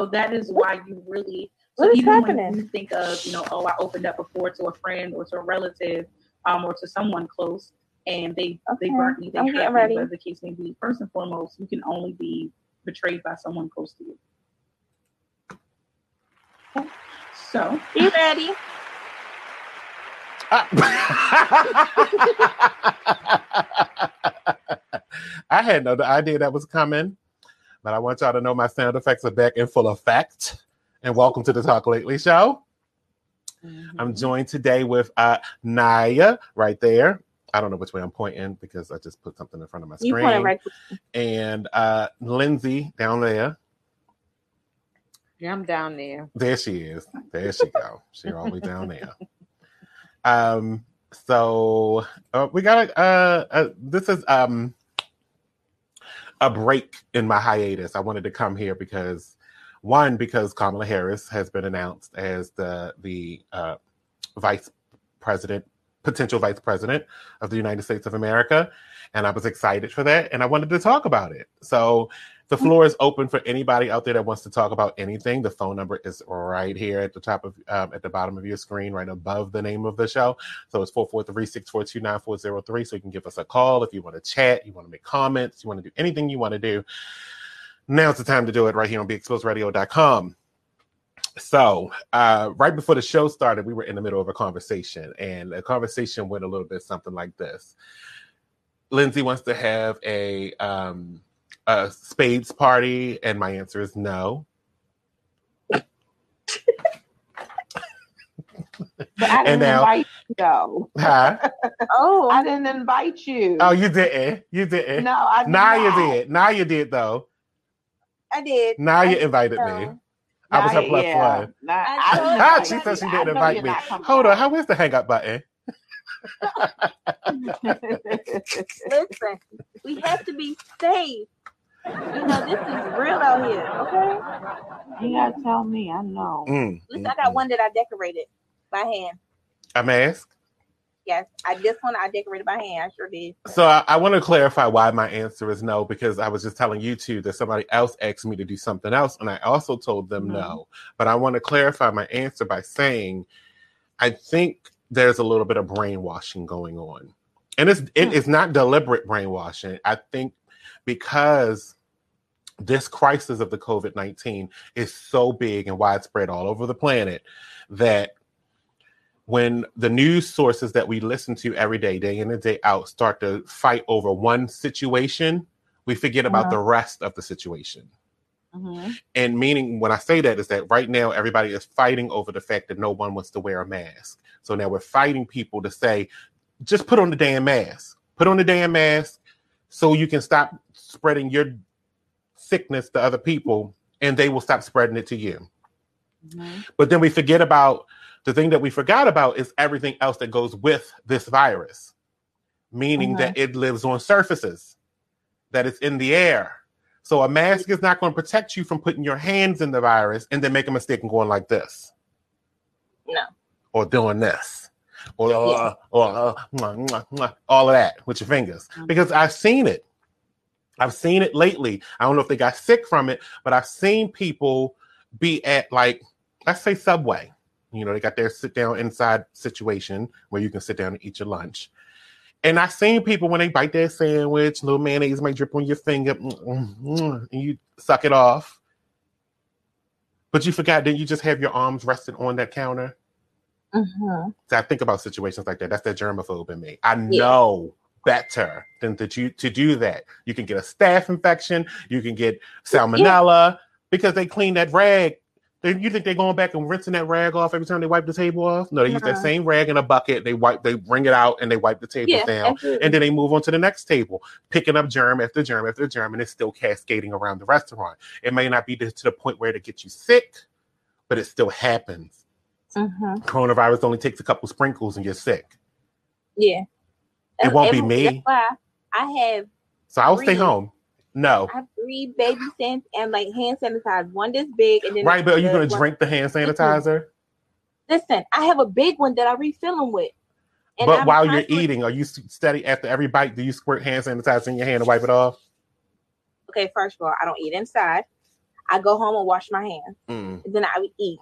So that is why you really. What So is even happening? when you think of, you know, oh, I opened up before to a friend or to a relative, um, or to someone close, and they they Okay, burnt me, they I'm hurt getting me, ready. whatever the case may be. First and foremost, you can only be betrayed by someone close to you. So You ready? I had no idea that was coming, but I want y'all to know my sound effects are back in full effect. And welcome to the Talk Lately show. I'm joined today with uh, Naya right there. I don't know which way I'm pointing because I just put something in front of my screen. right. And uh, Lindsay down there. Yeah, I'm down there. There she is. There she go. She all the way down there. Um. So uh, we got a. Uh, uh, this is um a break in my hiatus. I wanted to come here because one because Kamala Harris has been announced as the the uh, vice president, potential vice president of the United States of America, and I was excited for that, and I wanted to talk about it. So the floor is open for anybody out there that wants to talk about anything. The phone number is right here at the top of, um, at the bottom of your screen, right above the name of the show. So it's 443-642-9403. So you can give us a call if you want to chat, you want to make comments, you want to do anything you want to do. Now's the time to do it right here on BeExposedRadio.com. So, uh, right before the show started, we were in the middle of a conversation, and the conversation went a little bit something like this. Lindsay wants to have a um, a spades party, and my answer is no. But I And didn't now- invite you though. Huh? Oh, I didn't invite you. oh, you didn't. You didn't. no, I did now you did. Now you did though. I did. Now I you did invited so. me. I was her Nah, plus yeah. one. Nah, I I didn't Ah, she you. said she didn't invite me. Hold on. How is the hang up button? Listen, we have to be safe. You know, this is real out here, okay? you gotta tell me. I know. Mm, At least mm, I got mm. one that I decorated by hand. A mask. Yes, I this one I decorated by hand. I sure did. So I, I want to clarify why my answer is no, because I was just telling you two that somebody else asked me to do something else, and I also told them Mhm. no. But I want to clarify my answer by saying I think there's a little bit of brainwashing going on. And it's it is not deliberate brainwashing. I think because this crisis of the COVID 19 is so big and widespread all over the planet that when the news sources that we listen to every day, day in and day out, start to fight over one situation, we forget about Uh-huh. the rest of the situation. Mhm. And meaning, when I say that, is that right now everybody is fighting over the fact that no one wants to wear a mask. So now we're fighting people to say, just put on the damn mask. Put on the damn mask so you can stop spreading your sickness to other people and they will stop spreading it to you. Mhm. But then we forget about the thing that we forgot about is everything else that goes with this virus, meaning that it lives on surfaces, that it's in the air. So a mask is not going to protect you from putting your hands in the virus and then make a mistake and going like this. No. Or doing this. Or, uh, or uh, mwah, mwah, mwah, all of that with your fingers. Mhm. Because I've seen it. I've seen it lately. I don't know if they got sick from it, but I've seen people be at like, let's say Subway. You know, they got their sit down inside situation where you can sit down and eat your lunch. And I've seen people when they bite their sandwich, little mayonnaise might drip on your finger, mm, mm, mm, and you suck it off. But you forgot that you just have your arms rested on that counter. Mm-hmm. So I think about situations like that. That's that germaphobe in me. I know better than to, to do that. You can get a staph infection. You can get salmonella because they clean that rag. You think they're going back and rinsing that rag off every time they wipe the table off? No, they use that Uh-uh. same rag in a bucket. They wipe, they bring it out, and they wipe the table Yeah, down, absolutely. and then they move on to the next table, picking up germ after germ after germ, and it's still cascading around the restaurant. It may not be to to the point where it gets you sick, but it still happens. Mm-hmm. Coronavirus only takes a couple sprinkles and you're sick. Yeah. It won't be me. I have So I'll stay home. No. I have three baby scents and like hand sanitizer. One this big and then Right, but are you going to drink the hand sanitizer? Listen, I have a big one that I refill them with. And But I'm while you're eating, are you steady after every bite? Do you squirt hand sanitizer in your hand and wipe it off? okay, first of all, I don't eat inside. I go home and wash my hands. Mm, And then I would eat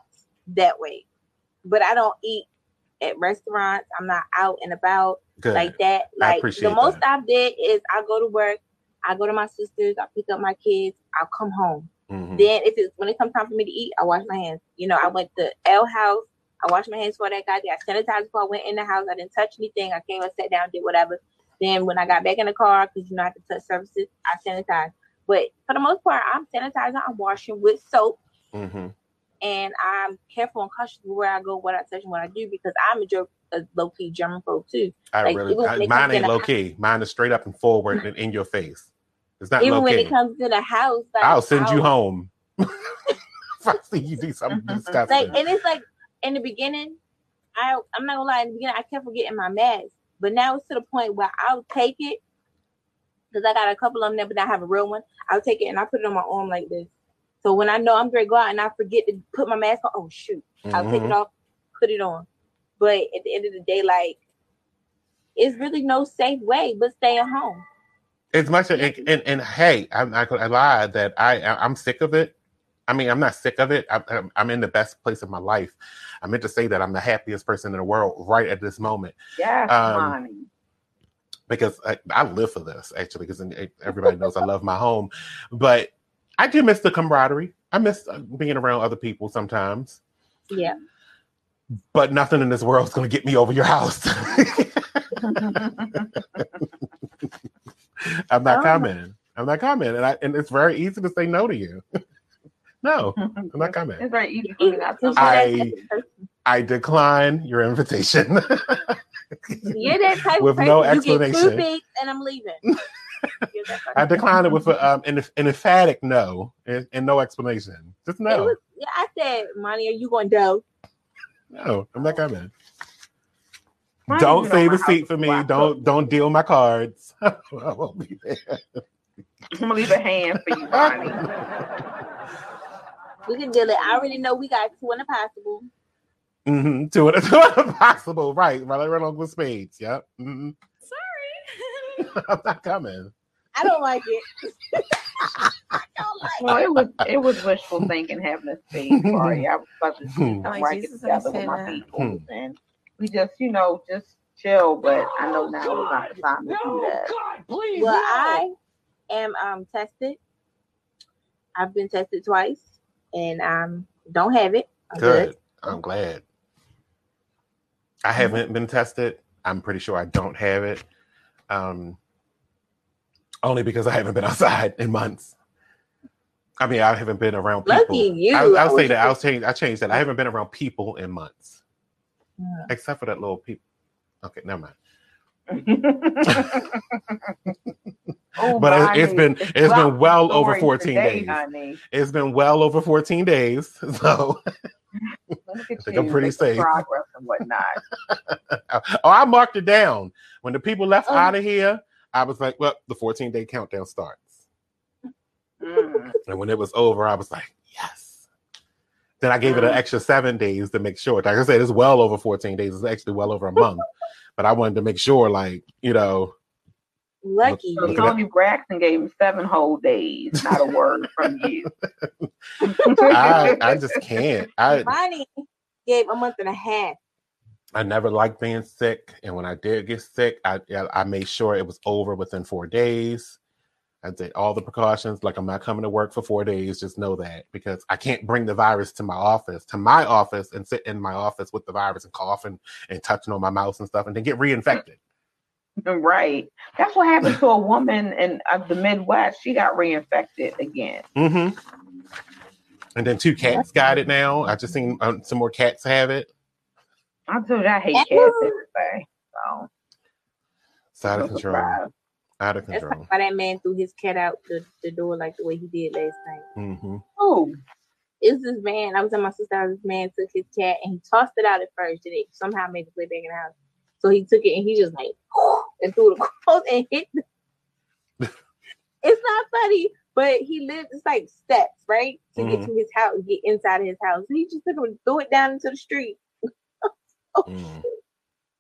that way. But I don't eat at restaurants. I'm not out and about good. like that. Like the most that. I did is I go to work, I go to my sisters, I pick up my kids, I'll come home. Mhm. Then if it's when it comes time for me to eat, I wash my hands. You know, I went to L House. I washed my hands before that got there. I sanitized before I went in the house. I didn't touch anything. I came and sat down, did whatever. Then when I got back in the car, because you know I have to touch surfaces, I sanitized. But for the most part, I'm sanitizing. I'm washing with soap, Mhm. and I'm careful and cautious where I go, what I touch, and what I do, because I'm a, ger- a low key germaphobe too. I Like, really, I, mine ain't low key. Mine is straight up and forward and in your face. It's not Even when key. it comes to the house, like I'll send you I'll- home. if I see you do something disgusting. Like, and it's like in the beginning, I I'm not gonna lie. In the beginning, I kept forgetting my mask, but now it's to the point where I'll take it because I got a couple of them there, but I have a real one. I'll take it and I put it on my arm like this. So when I know I'm gonna go out and I forget to put my mask on, oh shoot, I'll take Mhm. it off, put it on. But at the end of the day, like it's really no safe way but stay at home. As much as and, and, and hey, I'm not gonna lie that I I'm sick of it. I mean, I'm not sick of it. I'm, I'm- I'm in the best place of my life. I meant to say that I'm the happiest person in the world right at this moment Yeah, Um, because I, I live for this actually. Because everybody knows I love my home, but I do miss the camaraderie. I miss uh, being around other people sometimes. Yeah. But nothing in this world is going to get me over your house. I'm not Oh. coming. I'm not coming, and I and it's very easy to say no to you. no, I'm not coming. It's very easy for me not to. You're I- that type of person. I decline your invitation. You're that type of With person. no You get explanation. and I'm leaving. I declined it with a, um, an, an emphatic no and, and no explanation. Just no. was, yeah, I said, Monty, are you going to do? No, I'm not coming. Mine don't save my a seat for me. Don't don't deal my cards. I won't be there. I'm gonna leave a hand for you, Bonnie. We can deal it. I already know we got two in the possible. hmm To it, to it possible, right? Right, right along with spades. Yep. hmm Sorry. I'm not coming. I don't like it. I don't like Well, it was it was wishful thinking having a spade party. I was supposed to Hmm. come Oh, right Jesus, together I with my said people, and we just you know just chill. But I know now is not the time to do that. Well, I am um tested. I've been tested twice, and um don't have it. I'm Good. I'm glad. I haven't been tested. I'm pretty sure I don't have it. Um, only because I haven't been outside in months. I mean, I haven't been around people. Lucky you. I, I'll say that. I'll change. I changed that. I haven't been around people in months, Mhm. except for that little people. Okay, never mind. Oh, But it- it's been- it's it's been well over 14 today, days. honey. It's been well over 14 days, so I think I'm pretty safe. Progress and whatnot. oh, I marked it down. When the people left Oh. out of here, I was like, "Well, the 14 day countdown starts." Mm. And when it was over, I was like, "Yes." Then I gave it an Mm. extra seven days to make sure. Like I said, it's well over 14 days. It's actually well over a month. but I wanted to make sure, like you know, Lucky So Look you. at Toni Braxton gave him seven whole days, not a word from you. I I just can't. I Bonnie gave a month and a half. I never liked being sick, and when I did get sick, I I made sure it was over within four days. I did all the precautions, like I'm not coming to work for four days. Just know that because I can't bring the virus to my office, to my office, and sit in my office with the virus and coughing and touching on my mouth and stuff, and then get reinfected. right. That's what happened to a woman in uh, the Midwest. She got reinfected again. hmm And then two cats got it now. I just seen um, some more cats have it. I told you I hate cats everything. So It's out of control. surprise. Out of control. That's control. why that man threw his cat out the, the door like the way he did last night. hmm Oh, It's this man. I was at my sister's house. This man took his cat and he tossed it out at first, and it somehow made its way back in the house. So he took it and he just like and threw it across and hit. The... it's not funny, but he lived. It's like steps, right, to get Mhm. to his house, get inside of his house. He just took him and threw it down into the street. Mm.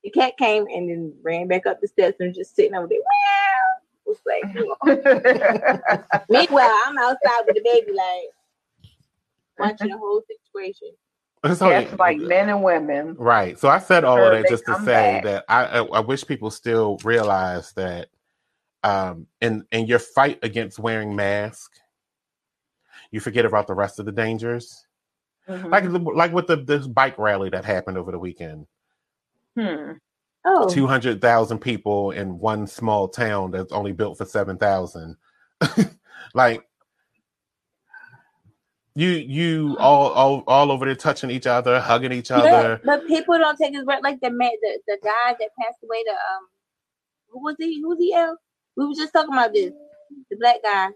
The cat came and then ran back up the steps and was just sitting over there. Meow. It was like, you. Meanwhile, I'm outside with the baby, like, watching the whole situation. So- Yes, like men and women. Right. So I said all of that just to say back. that I, I I wish people still realize that um in in your fight against wearing masks, you forget about the rest of the dangers. Mhm. Like the, like with the this bike rally that happened over the weekend. Hmm. Oh, Two hundred thousand people in one small town that's only built for seven thousand. like you you all all all over there touching each other, hugging each other. but people don't take his word. Like the man, the, the guy that passed away. The um, who was he? Who was he? El? We were just talking about this. The black guy.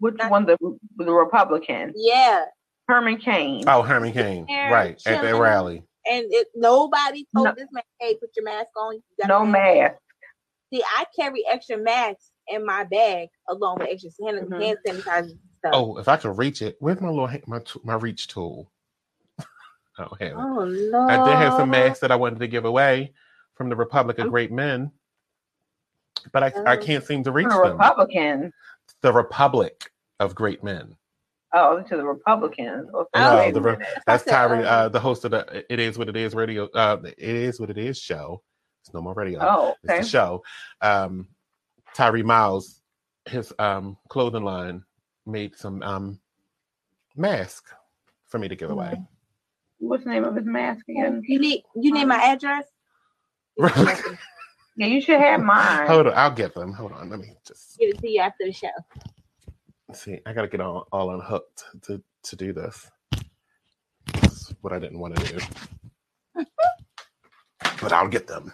Which one? The the Republican Yeah, Herman Cain. Oh, Herman Cain, There, right at that rally. and it, nobody told No. this man, "Hey, put your mask on." You gotta no wear mask. See, I carry extra masks in my bag along with extra hand, Mhm. hand sanitizer stuff. Oh, if I could reach it, where's my little my my reach tool? I don't have it. Oh, Lord. I did have some masks that I wanted to give away from the Republic of Oh. Great Men, but I, I Oh. can't seem to reach The them. Republican. The Republic of Great Men. Oh, to the Republicans. Okay, wait a the Re- That's I said, Tyree, uh, the host of the It Is What It Is radio. Uh, it Is What It Is show. It's no more radio. Oh, It's okay. the show. Um, Tyree Miles, his um, clothing line, made some um, mask for me to give away. What's the name of his mask again? You need you need my address? Yeah, you should have mine. Hold on, I'll get them. Hold on, let me just Give it to you after the show. See. I gotta get all, all unhooked to to do this. That's what I didn't want to do, but I'll get them.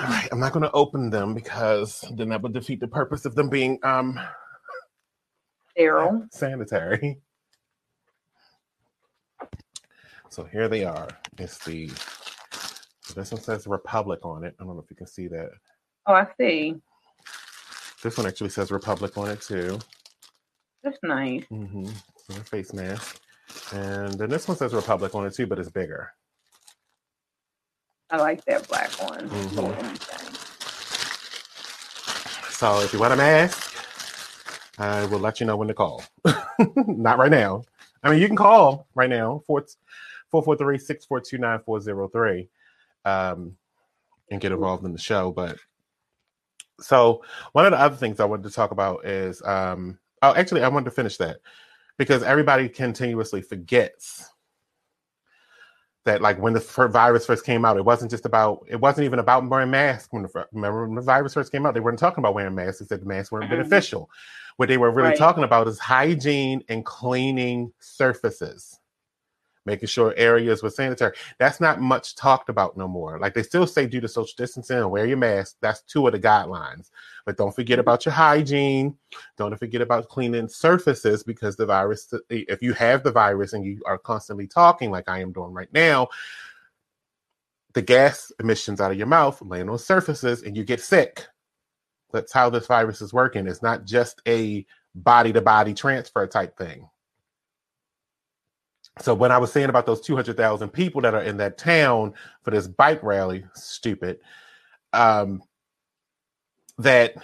All right, I'm not going to open them because then that would defeat the purpose of them being um Daryl. sanitary. So here they are. It's the this one says Republic on it. I don't know if you can see that. Oh, I see. This one actually says Republic on it too. That's nice. Mm-hmm. So a face mask. And then this one says Republic on it too, but it's bigger. I like that black one. Mhm. anything. So if you want a mask, I will let you know when to call. Not right now. I mean, you can call right now, 443 642 9403, um, and get involved in the show. But so one of the other things I wanted to talk about is um, oh, actually, I wanted to finish that because everybody continuously forgets that like when the virus first came out, it wasn't just about it wasn't even about wearing masks. When the, remember when the virus first came out, they weren't talking about wearing masks. They said the masks weren't Mhm. beneficial. What they were really Right. talking about is hygiene and cleaning surfaces, making sure areas were sanitary. That's not much talked about no more. Like they still say, do the social distancing and wear your mask. That's two of the guidelines. But don't forget mm-hmm. about your hygiene. Don't forget about cleaning surfaces because the virus, if you have the virus and you are constantly talking like I am doing right now, the gas emissions out of your mouth land on surfaces and you get sick. That's how this virus is working. It's not just a body to body transfer type thing. So when I was saying about those 200,000 people that are in that town for this bike rally, stupid, um, that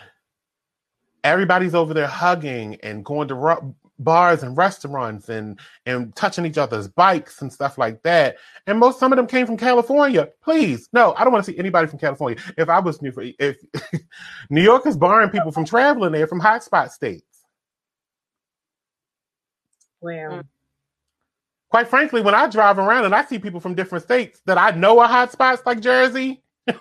everybody's over there hugging and going to ru- bars and restaurants and and touching each other's bikes and stuff like that. And most some of them came from California. Please, no, I don't want to see anybody from California. If I was new, if New York is barring people from traveling there from hotspot states. Well, Quite frankly, when I drive around and I see people from different states that I know are hotspots like Jersey,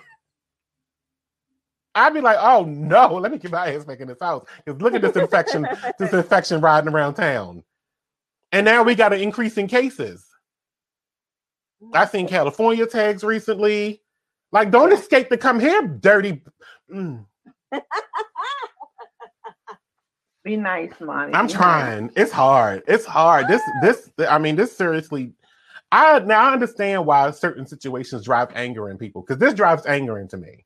I'd be like, "Oh no, let me get my ass back in this house because look at this infection, this infection riding around town." And now we got an increase in cases. I seen California tags recently. Like, don't escape to come here, dirty. Mm, Be nice, Monty. I'm Be nice. trying. It's hard. It's hard. This, this. I mean, this seriously. I now I understand why certain situations drive anger in people because this drives anger into me.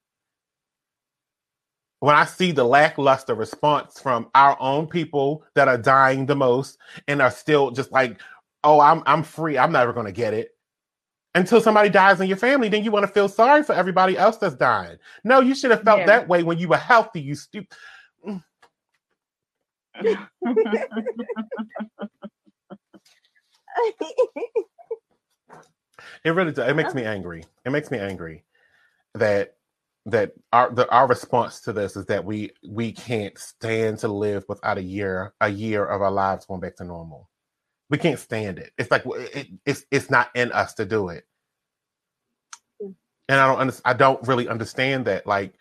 When I see the lackluster response from our own people that are dying the most and are still just like, "Oh, I'm I'm free. I'm never going to get it." until somebody dies in your family. Then you want to feel sorry for everybody else that's dying. No, you should have felt Yeah. that way when you were healthy. You stupid. It really does. It makes me angry. It makes me angry that that our the, our response to this is that we we can't stand to live without a year a year of our lives going back to normal. We can't stand it. It's like it, it's it's not in us to do it. And I don't under, I don't really understand that. Like,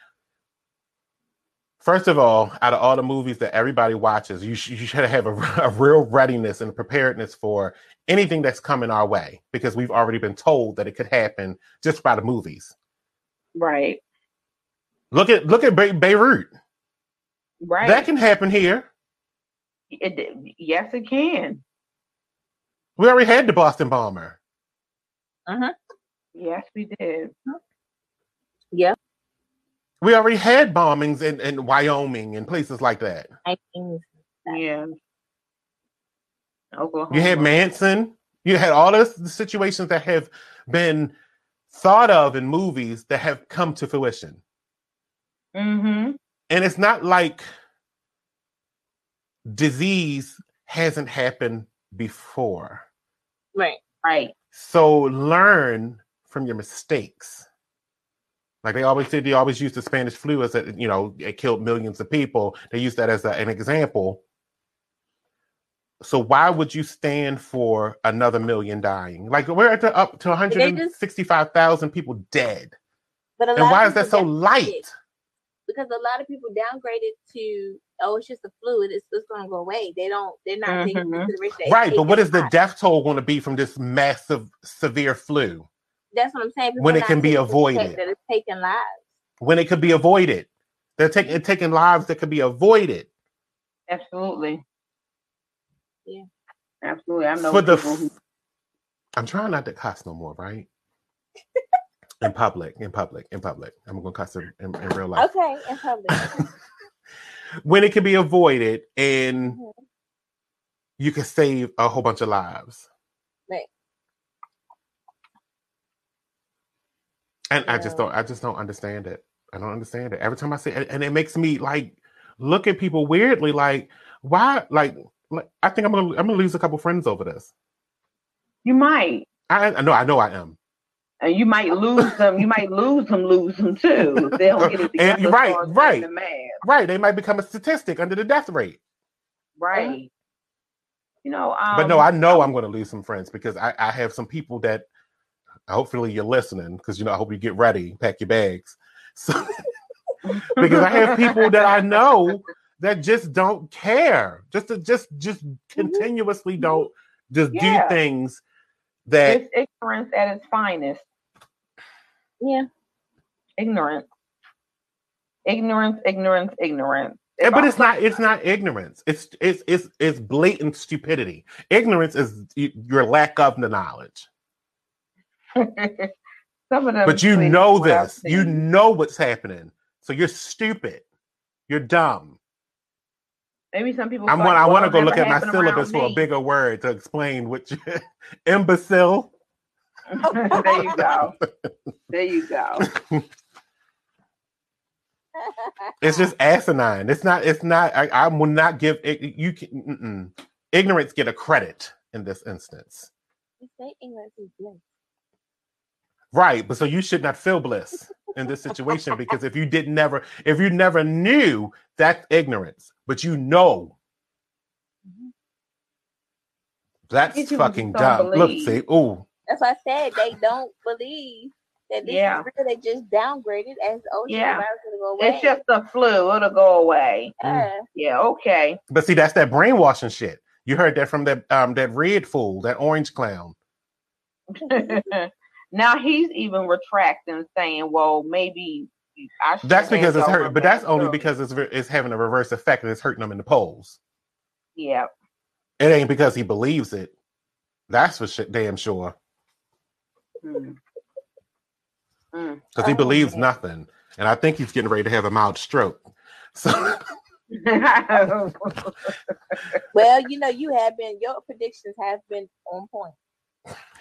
first of all, out of all the movies that everybody watches, you sh- you should have a, a real readiness and preparedness for anything that's coming our way because we've already been told that it could happen just by the movies. right. Look at look at Be- Beirut. Right. That can happen here. It, yes, it can. We already had the Boston bomber. Uh huh. Yes, we did. Yeah. We already had bombings in, in Wyoming and places like that. I think Yeah. Oklahoma. You had Manson. You had all this the situations that have been thought of in movies that have come to fruition. Mm-hmm. And it's not like disease hasn't happened before. right. Right. So learn from your mistakes. Like they always did, they always used the Spanish flu as a, you know, it killed millions of people. They use that as a, an example. So why would you stand for another million dying? Like we're at the up to 165,000 people dead. But a And why is that so downgraded light? Because a lot of people downgraded to oh, it's just a flu. It's just gonna go away. They don't. They're not taking into Mhm. consideration. Right, but what takes is the time. death toll going to be from this massive, severe flu That's what I'm saying. People when it can be avoided? That it's taking lives. when it could be avoided? They're taking taking lives that could be avoided. Absolutely. Yeah. Absolutely. I know For the, people who f- I'm trying not to cuss no more, right? in public, in public, in public. I'm gonna cuss in, in, in real life. Okay, in public. when it can be avoided and Mhm. you can save a whole bunch of lives. Right. And I just don't I just don't understand it. I don't understand it. Every time I say it, and it makes me like look at people weirdly like why like, like I think I'm gonna I'm gonna lose a couple friends over this. you might. I I know I know I am. And you might lose them. You might lose them, lose them too. If they don't get it together. And right, as far as right. the. Right. They might become a statistic under the death rate. Right. You know, um, but no, I know I'm gonna lose some friends because I, I have some people that hopefully you're listening, because you know, I hope you get ready, pack your bags. So because I have people that I know that just don't care. Just to, just just mm-hmm. continuously don't just Yeah. do things that it's ignorance at its finest. yeah. Ignorance. Ignorance, ignorance, ignorance. and- but it's not it's not ignorance. It's it's it's it's blatant stupidity. Ignorance is your lack of the knowledge. Some of them But you know this. You know what's happening. So you're stupid. You're dumb. Maybe some people. I'm like, want, I want to go look at my syllabus around for a bigger word to explain what you, imbecile. there you go. There you go. It's just asinine. It's not. It's not. I, I will not give it. You can mm-mm. ignorance get a credit in this instance, You say ignorance is bliss. Right? But so you should not feel bliss in this situation because if you didn't never, if you never knew, that's ignorance. But you know, Mhm. that's These fucking just don't dumb. Look, see, ooh, That's why I said they don't believe that this Yeah. is real. They just downgraded as oh Yeah. the virus gonna go away. It's just the flu. It'll go away. yeah. Yeah. Okay. but see, that's that brainwashing shit. You heard that from that um that red fool, that orange clown. now he's even retracting, saying, "Well, maybe I should." That's because it's hurt, but that's back only because it's it's having a reverse effect and it's hurting them in the polls. Yeah. It ain't because he believes it. That's for shit damn sure. Mm. Mm. Because he believes man. nothing. And I think he's getting ready to have a mild stroke. So Well, you know, you have been your predictions have been on point.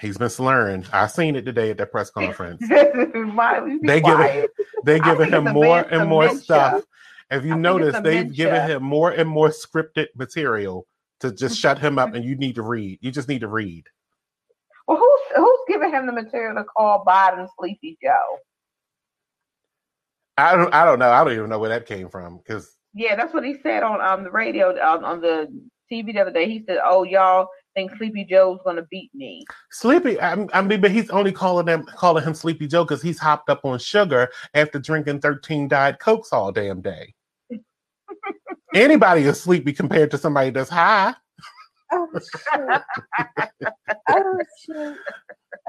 He's been slurring. I seen it today at that press conference. Why would you They give quiet? They're giving him more and more dementia. stuff. If you I notice, they've given him more and more scripted material to just shut him up, and you need to read. You just need to read. Well, who's who's giving him the material to call Biden Sleepy Joe? I don't. I don't know. I don't even know where that came from because Yeah, that's what he said on um the radio on, on the TV the other day. He said, "Oh, y'all think Sleepy Joe's gonna beat me?" Sleepy. I, I mean, but he's only calling them calling him Sleepy Joe because he's hopped up on sugar after drinking thirteen diet cokes all damn day. Anybody is sleepy compared to somebody that's high. Oh shit. oh shit.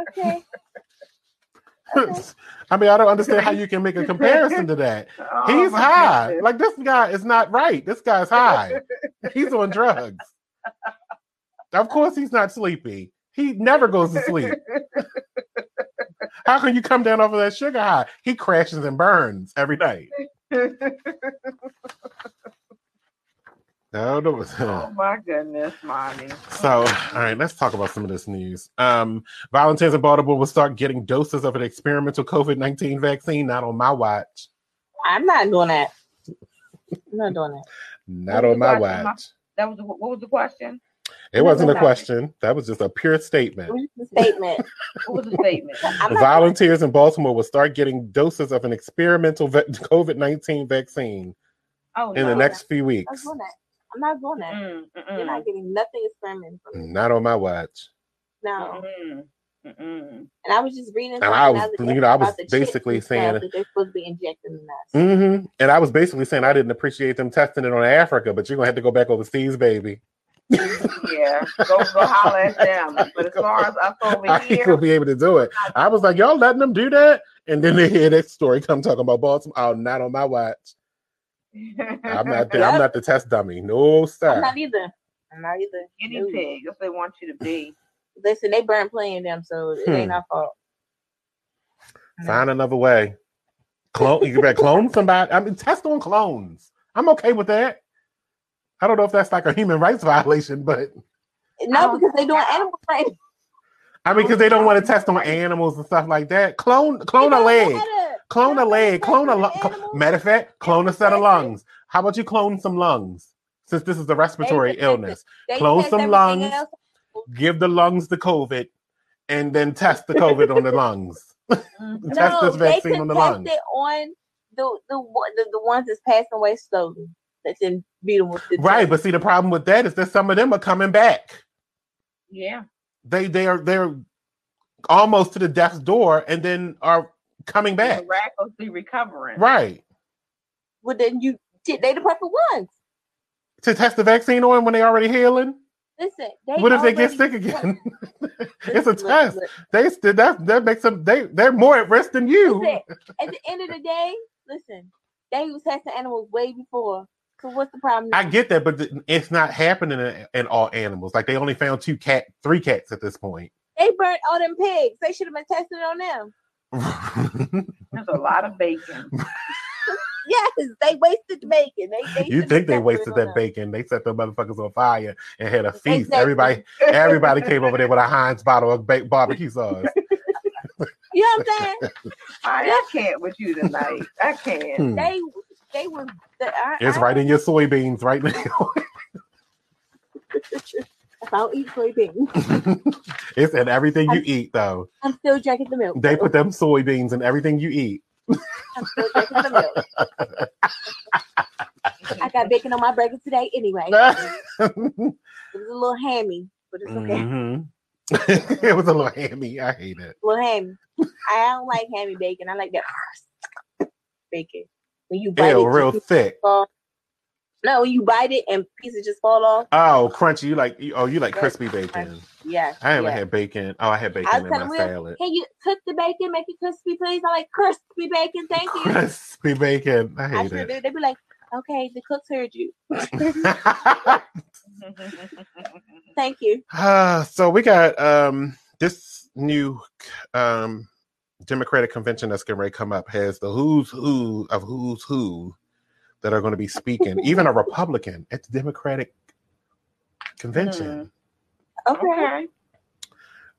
Okay. Okay. I mean, I don't understand how you can make a comparison to that. Oh, He's high. goodness. Like this guy is not right. This guy's high. He's on drugs. Of course, he's not sleepy. He never goes to sleep. How can you come down off of that sugar high? He crashes and burns every night. No, no. oh my goodness, mommy. So, all right, let's talk about some of this news. Um, volunteers in Baltimore will start getting doses of an experimental COVID 19 vaccine, not on my watch. I'm not doing that. I'm not doing that. Not What on my the question, Ma? watch. That was the, what was the question? It wasn't a Not- question. That was just a pure It statement. was just statement. What was the statement? I'm Volunteers in Baltimore will start getting doses of an experimental COVID 19 vaccine Oh in no. the next few I'm not weeks. doing that. I'm not doing that. Mm, You're not getting nothing experimental. Not on my watch. No. mm, mm, mm. And I was just reading. And something I was- you know, I was about the chips basically saying- that they're supposed to be injecting in us. hmm And I was basically saying I didn't appreciate them testing it on Africa, but you're going to have to go back overseas, baby. Yeah, go go holler at them. But as far as us over I ain't here, gonna be able to do it. I was like, y'all letting them do that, and then they hear that story come talking about Baltimore. Oh, not on my watch. I'm not. The, I'm not the test dummy. No I'm not either. I'm not either. guinea No. pig. That's what they want you to be. Listen, they burn playing them, so it ain't hmm. our fault. Find another way. Clone. You better clone somebody. I mean, test on clones. I'm okay with that. I don't know if that's like a human rights violation, but No, um, because they doing animal training. I mean, because they don't want to test on animals and stuff like that. Clone, clone a It don't leg. matter. Clone a leg. Clone a test lung. Matter of fact, clone a set of lungs. How about you clone some lungs? Since this is a respiratory tested. illness, They Clone some lungs. else. give the lungs the COVID, and then test the COVID on the lungs. Test No, this they vaccine could on the test lungs. it on the the the, the ones that's passing away slowly. That's in beautiful. Right, but see, the problem with that is that some of them are coming back. Yeah. They they are they're almost to the death's door, and then are coming back. Miraculously recovering. Right well, then you they the perfect ones. to test the vaccine on when they already healing. Listen, they What if they get sick again? it's a Listen, test. look. They still that that makes them they they're more at risk than you. Listen, at the end of the day, listen, they was testing animals way before. So what's the problem? I get that, but it's not happening in, in all animals. Like they only found two cat, three cats at this point. They burnt all them pigs. They should have been testing on them. There's a lot of bacon. Yes, they wasted the bacon. They, they you think they wasted that them. bacon? They set them motherfuckers on fire and had a feast. Exactly. Everybody, everybody came over there with a Heinz bottle of ba- barbecue sauce. You know what I'm saying? I, I can't with you tonight. I can't. Hmm. they they was. I, It's I, right in your soybeans right now. I don't eat soybeans. it's in everything you eat, though. I'm still drinking the milk. They put them soybeans in everything you eat. I'm still drinking the milk. I got bacon on my burger today anyway. It was a little hammy, but it's okay. Mhm. it was a little hammy. I hate it. little hammy. I don't like hammy bacon. I like that bacon. When you bite Ew, it, real thick. fall. No, when you bite it and pieces just fall off. Oh, crunchy. You like? Oh, you like crispy bacon? Yeah. I haven't yeah. had bacon. Oh, I had bacon I in my Will, salad. can you cook the bacon, make it crispy, please? I like crispy bacon. Thank you. Crispy bacon. I I hate sure it. do. They'd be like, okay, the cooks heard you. Thank you. Ah, so we got um this new um Democratic convention that's getting ready to come up has the who's who of who's who that are going to be speaking. Even a Republican at the Democratic convention. Okay. okay.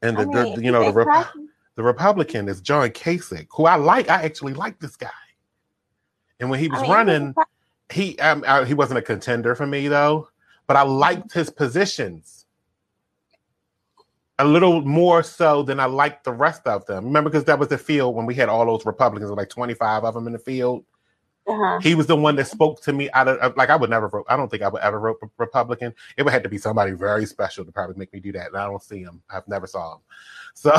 and the, I mean, the you know the they Rep- the Republican is John Kasich, who I like. I actually like this guy. And when he was I mean, running, he um, uh, he wasn't a contender for me though, but I liked his positions a little more so than I liked the rest of them. Remember, because that was the field when we had all those Republicans, like twenty five of them in the field. uh-huh. He was the one that spoke to me out of like I would never vote. I don't think I would ever vote Republican. It would have to be somebody very special to probably make me do that, and I don't see him. I've never saw him. So,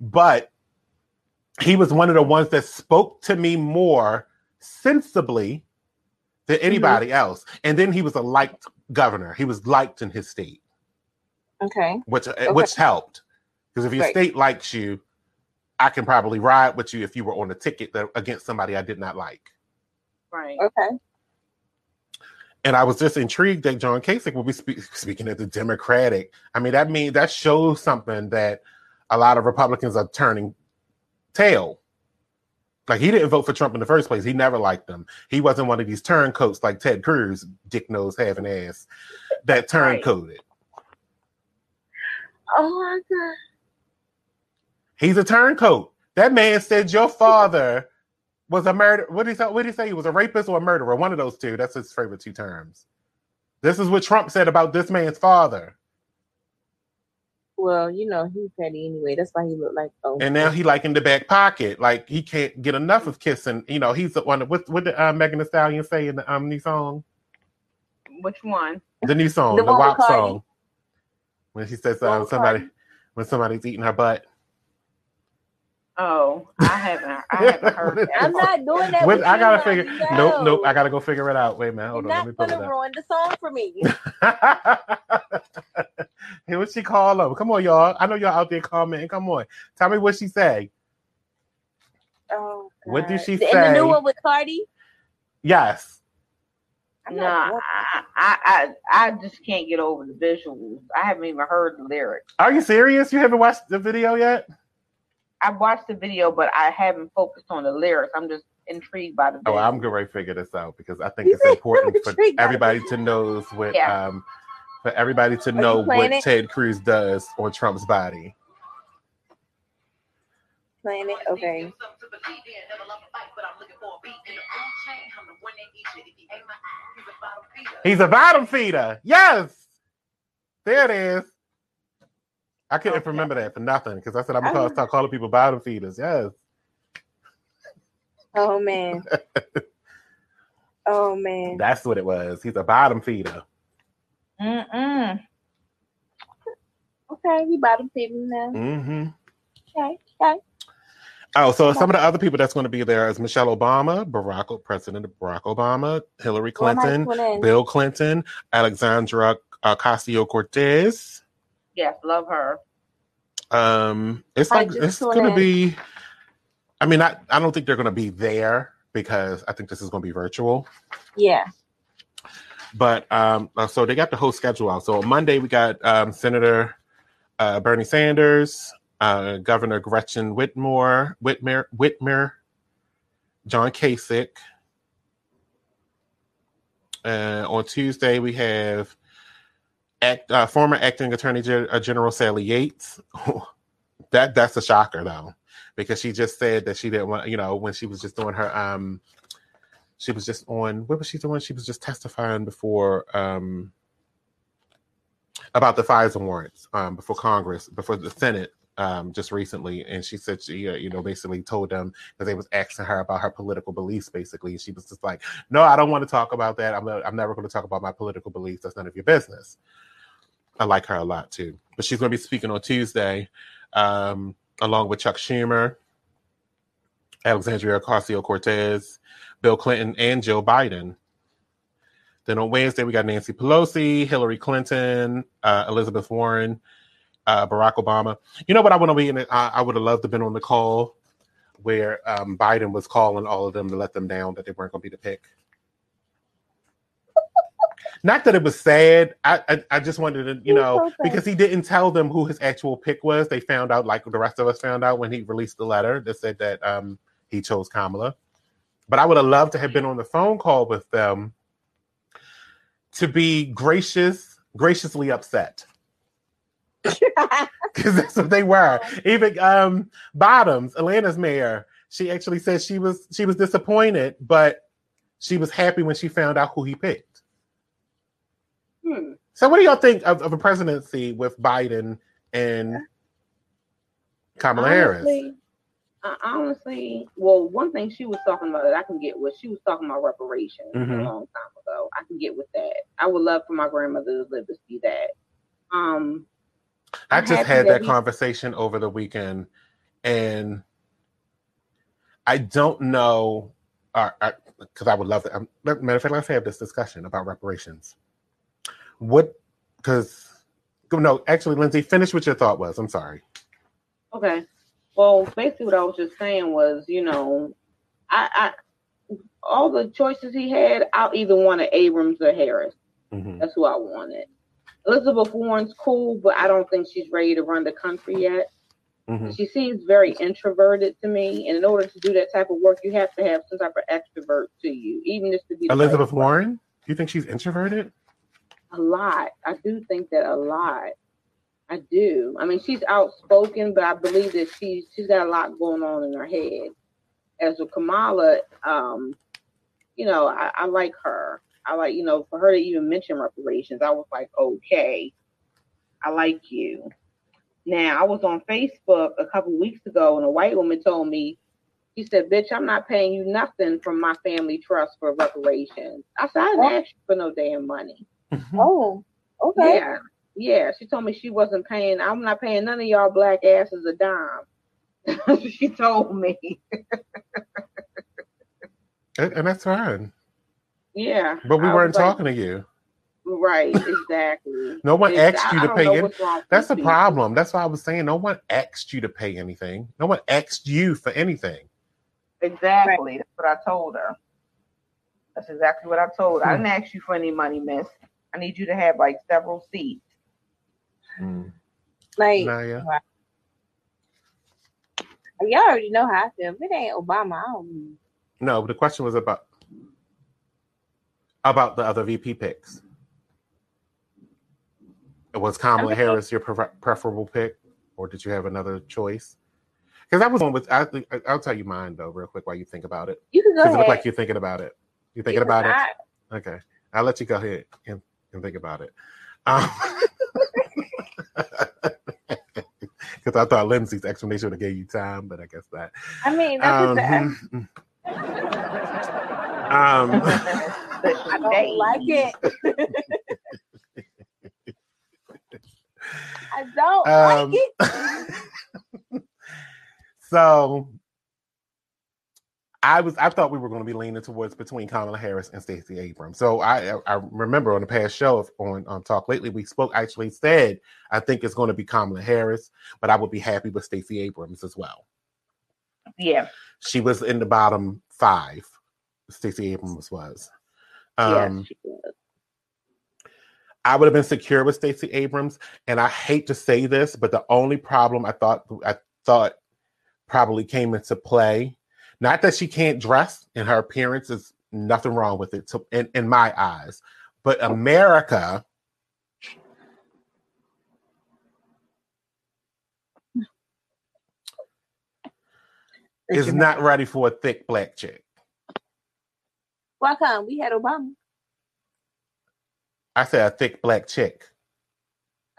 but he was one of the ones that spoke to me more sensibly than anybody else. And then he was a liked governor. He was liked in his state, Okay. which uh, which helped because if your Right. state likes you, I can probably ride with you if you were on a ticket that, against somebody I did not like. Right. Okay. And I was just intrigued that John Kasich will be spe- speaking at the Democratic. I mean, that means that shows something that a lot of Republicans are turning tail. Like he didn't vote for Trump in the first place. He never liked them. He wasn't one of these turncoats like Ted Cruz, dick nose having ass, that turncoated. Oh my god. He's a turncoat. That man said your father was a murder. What did he say? What did he say? He was a rapist or a murderer. One of those two. That's his favorite two terms. This is what Trump said about this man's father. Well, you know he's petty anyway. That's why he looked like oh. And now he like in the back pocket. Like he can't get enough of kissing. You know, he's the one. What what did uh, Megan Thee Stallion say in the um new song? Which one? The new song, The the, WAP song. When she says One um, somebody Cardi. when somebody's eating her butt. Oh, I haven't. I haven't heard that. I'm not doing that. Wait, with I gotta Lonnie. figure. No. Nope, nope. I gotta go figure it out. Wait a minute. Hold You're on. Let me not it gonna ruin the song for me. hey, what she call him? Come on, y'all. I know y'all out there commenting. Come on. Tell me what she say. Oh, What did God. she In the new one with Cardi? Yes. I'm No, not- I, I, I, I just can't get over the visuals. I haven't even heard the lyrics. Are you serious? You haven't watched the video yet? I've watched the video, but I haven't focused on the lyrics. I'm just intrigued by the. Oh, visuals. I'm going to figure this out because I think You it's important for intrigued by the everybody to know what Yeah. um for everybody to you know what it? Ted Cruz does on Trump's body. Playing it? Okay. He's a bottom feeder. Yes. There it is. I couldn't Okay. remember that for nothing because I said I'm gonna start calling people bottom feeders. Yes. Oh man. oh man. That's what it was. He's a bottom feeder. Mm-mm. Okay, we bottom feeding now. Mm-hmm. Okay. Okay. Oh, so some of the other people that's going to be there is Michelle Obama, Barack President Barack Obama, Hillary Clinton. Bill Clinton, Alexandra Ocasio Cortez. Yes, love her. Um, it's like it's going to be. I mean, I, I don't think they're going to be there because I think this is going to be virtual. Yeah. But um, uh, so they got the whole schedule out. So on Monday we got um, Senator uh, Bernie Sanders, uh, Governor Gretchen Whitmore, Whitmer, Whitmer, John Kasich. Uh, on Tuesday we have act, uh, former acting Attorney uh, General Sally Yates. that that's a shocker though, because she just said that she didn't want, you know, when she was just doing her um she was just on what was she doing? She was just testifying before um about the FISA warrants um before Congress, before the Senate um just recently, and she said she uh, you know basically told them that they was asking her about her political beliefs. Basically, she was just like, "No, I don't want to talk about that. I'm never going to talk about my political beliefs. That's none of your business." I like her a lot too, but she's going to be speaking on Tuesday, um, along with Chuck Schumer, Alexandria Ocasio Cortez, Bill Clinton, and Joe Biden. Then on Wednesday, we got Nancy Pelosi, Hillary Clinton, uh, Elizabeth Warren, uh, Barack Obama. You know what I want to be in? It? I, I would have loved to have been on the call where um, Biden was calling all of them to let them down that they weren't going to be the pick. Not that it was sad. I, I I just wanted to, you know, because he didn't tell them who his actual pick was. They found out, like the rest of us found out when he released the letter that said that um, he chose Kamala. But I would have loved to have been on the phone call with them to be gracious, graciously upset. because that's what they were. Even um, Bottoms, Atlanta's mayor, she actually said she was she was disappointed, but she was happy when she found out who he picked. Hmm. So, what do y'all think of, of a presidency with Biden and Kamala Harris? Honestly, uh, honestly, well, one thing she was talking about that I can get with, she was talking about reparations Mhm. a long time ago. I can get with that. I would love for my grandmother to live to see that. Um, I I'm just had that that conversation over the weekend, and I don't know, because I would love to. Um, matter of fact, let's have this discussion about reparations. What? Because no, actually, Lindsay, finish what your thought was. I'm sorry. Okay. Well, basically, what I was just saying was, you know, I, I all the choices he had, I'll either want an Abrams or Harris. Mhm. That's who I wanted. Elizabeth Warren's cool, but I don't think she's ready to run the country yet. Mhm. She seems very introverted to me, and in order to do that type of work, you have to have some type of extrovert to you, even just to be Elizabeth Warren, do you think she's introverted? a lot. I do think that a lot. I do. I mean, she's outspoken, but I believe that she's she's got a lot going on in her head. As with Kamala, um, you know, I, I like her. I like, you know, for her to even mention reparations, I was like, okay, I like you. Now, I was on Facebook a couple weeks ago, and a white woman told me, she said, "Bitch, I'm not paying you nothing from my family trust for reparations." I said, "I didn't ask you for no damn money." Mm-hmm. oh, okay. Yeah, yeah. She told me she wasn't paying. I'm not paying none of y'all black asses a dime. She told me. And, and that's fine. Yeah, But we I weren't was like, talking to you. Right, exactly. No one It's- asked you to pay know in. what's wrong with That's the people. problem. That's why I was saying no one asked you to pay anything. No one asked you for anything. Exactly. That's what I told her. That's exactly what I told her. I didn't ask you for any money, miss. I need you to have like several seats. Mm. Like Naya? y'all already know how I feel. If it ain't Obama, I don't. No, the question was about about the other VP picks. Was Kamala Okay. Harris your prefer- preferable pick, or did you have another choice? Because I was one with. I, I'll tell you mine though, real quick, while you think about it. You can go Because it looked like you're thinking about it. You're thinking Because about it? Okay, I'll let you go ahead and, and think about it. Um, Because I thought Lindsay's explanation would have gave you time, but I guess that. I mean, Um, just, um, I don't like it. I don't Um, like it. so I was I thought we were going to be leaning towards between Kamala Harris and Stacey Abrams. So I I remember on the past show of- on on Talk Lately we spoke I actually said I think it's going to be Kamala Harris, but I would be happy with Stacey Abrams as well. Yeah. She was in the bottom five. Stacey Abrams was. Um, yes. I would have been secure with Stacey Abrams, and I hate to say this, but the only problem I thought I thought probably came into play, not that she can't dress and her appearance is nothing wrong with it, in, in my eyes, but America is not ready for a thick black chick. Why come we had Obama? I said a thick black chick.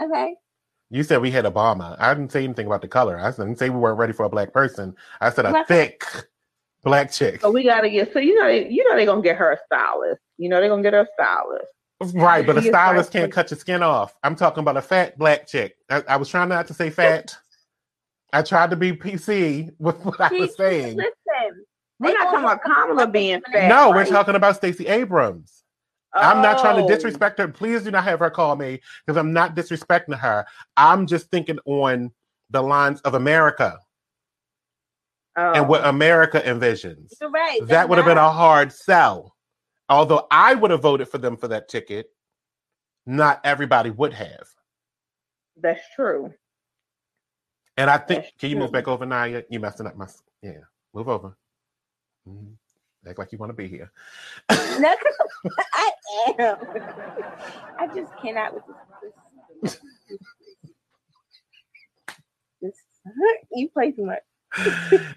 Okay. You said we had Obama. I didn't say anything about the color. I didn't say we weren't ready for a black person. I said a Black- thick black chick. So we gotta get. So you know, you know, they're gonna get her a stylist. You know, they're gonna get her a stylist. Right, but a stylist can't cut your skin off. I'm talking about a fat black chick. I, I was trying not to say fat. I tried to be PC with what I was saying. Listen, We're not talking about Kamala being fat. No, we're talking about Stacey Abrams. I'm not trying to Oh. disrespect her. Please do not have her call me because I'm not disrespecting her. I'm just thinking on the lines of America Oh. and what oh. America envisions. you're right. That would have been a hard sell. Although I would have voted for them for that ticket, not everybody would have. That's true. And I think, That's can you move back over, Naya? You're messing up my, yeah, move over. Mhm. Act like you want to be here. No, I am. I just cannot with this. this- you play too much.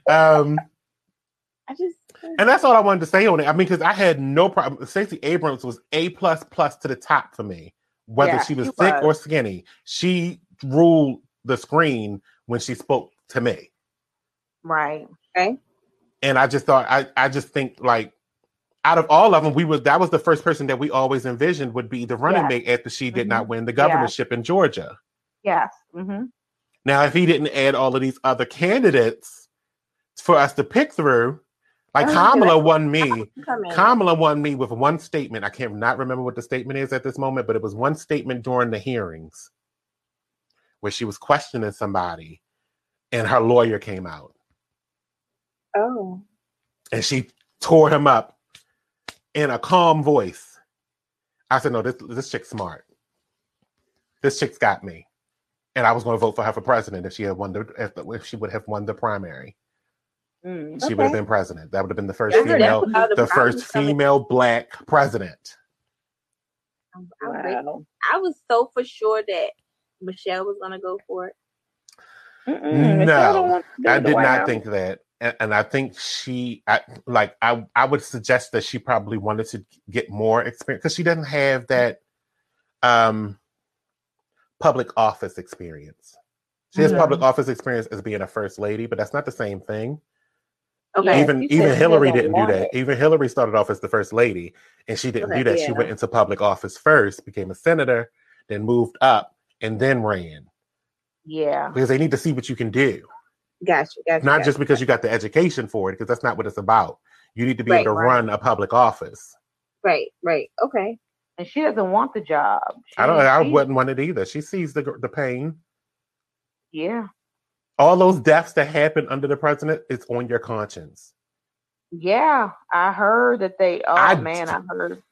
um, I just and that's all I wanted to say on it. I mean, because I had no problem. Stacey Abrams was a plus plus to the top for me, whether Yeah, she was thick was. or skinny. She ruled the screen when she spoke to me. Right. okay. And I just thought I I just think like out of all of them, we was that was the first person that we always envisioned would be the running Yes. mate after she did Mhm. not win the governorship in Georgia. Yes. Mm-hmm. Now, if he didn't add all of these other candidates for us to pick through, like Oh, Kamala won me. Kamala won me with one statement. I can't not remember what the statement is at this moment, but it was one statement during the hearings where she was questioning somebody, and her lawyer came out. Oh. and she tore him up in a calm voice. I said, "No, this this chick's smart. This chick's got me." And I was going to vote for her for president if she had won the if, if she would have won the primary. Mm. She would have been president. That would have been the first I heard female, that's how the first come in. female black president. I'm- I'm ready. Wow. I was so for sure that Michelle was gonna go for it. Mm-mm. No, want to do I did not House. think that, and, and I think she, I, like, I, I would suggest that she probably wanted to get more experience because she doesn't have that, um, public office experience. She has public office experience as being a first lady, but that's not the same thing. Okay. even even Hillary didn't do that. it. Even Hillary started off as the first lady, and she didn't Okay, do that. She went into public office first, became a senator, then moved up, and then ran Yeah. because they need to see what you can do. Gotcha. Gotcha. not gotcha. just because you got the education for it, because that's not what it's about. You need to be Right, able to right. run a public office. right. Right. Okay. And she doesn't want the job. I don't. She- I wouldn't want it either. She sees the the pain. Yeah. All those deaths that happen under the president, it's on your conscience. Yeah. I heard that they. Oh I- man, I heard.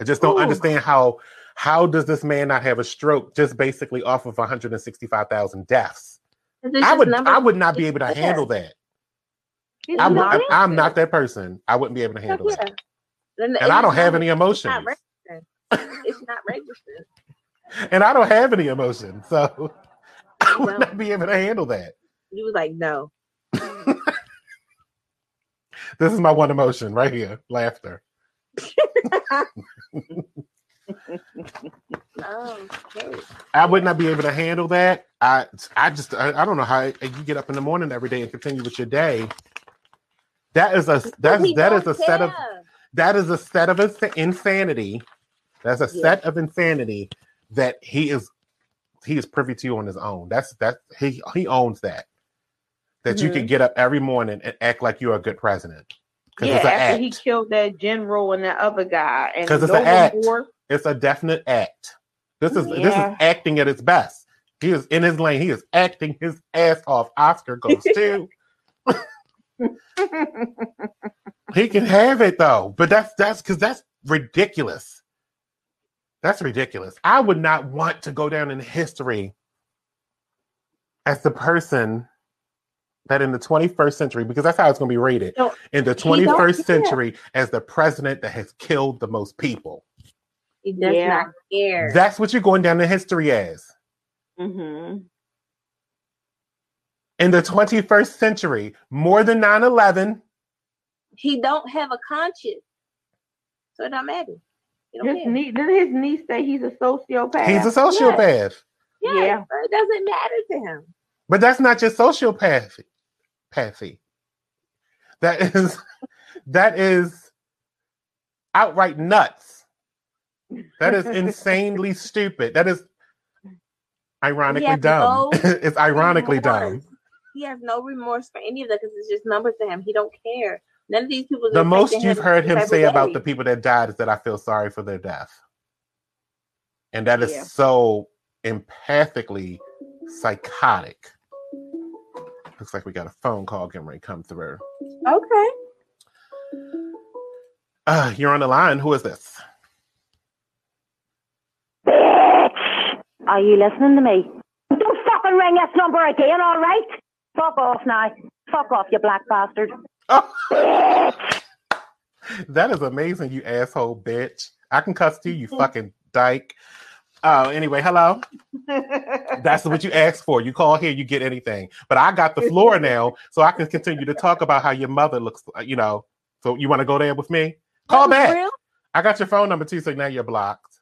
I just don't Ooh. understand how how does this man not have a stroke just basically off of 165,000 deaths? It's I would numbers. I would not be able to handle that. I'm, not I'm, I'm not that person. I wouldn't be able to handle yeah. that. Then And I don't have any It's emotions. not registered. It's not registered. And I don't have any emotion, So I would don't. not be able to handle that. You was like, no. This is my one emotion right here laughter. Oh, okay. I would not be able to handle that. I I just I, I don't know how you get up in the morning every day and continue with your day. That is a that's that is a set of that is a set of ins- insanity. That's a Yeah. set of insanity that he is he is privy to on his own. That's that he he owns that. That you Mhm. can get up every morning and act like you're a good president. Yeah, it's an after act. he killed that general and that other guy, and 'Cause it's an act. It's a definite act. This is this is acting at its best. He is in his lane. He is acting his ass off. Oscar goes too. he can have it though, but that's that's because that's ridiculous. That's ridiculous. I would not want to go down in history as the person that in the 21st century, because that's how it's going to be rated, No, in the 21st century as the president that has killed the most people. He does Yeah. not care. That's what you're going down in history as. hmm In the 21st century, more than 9 11, he don't have a conscience. So it don't matter. He don't His care. niece, didn't his niece say he's a sociopath? he's a sociopath. Yeah, Yeah. so it doesn't matter to him. But that's not just sociopathy. Pathy. That is that is outright nuts. That is insanely stupid. That is ironically dumb. no it's ironically dumb. He has no remorse for any of that because it's just numbers to him. He don't care. None of these people. The most you've heard him say about the people that died is that I feel sorry for their death. And that is Yeah. so empathically psychotic. Looks like we got a phone call getting ready to come through. Okay. Uh, you're on the line. Who is this? Bitch! Are you listening to me? Don't fucking ring this number again, all right? Fuck off now. Fuck off, you black bastard. Oh, that is amazing, you asshole bitch. I can cuss to you, you fucking dyke. Oh, anyway, hello. That's what you asked for. You call here, you get anything. But I got the floor now, so I can continue to talk about how your mother looks. uh, You know, so you want to go there with me? Call that back. Real? I got your phone number too, so now you're blocked.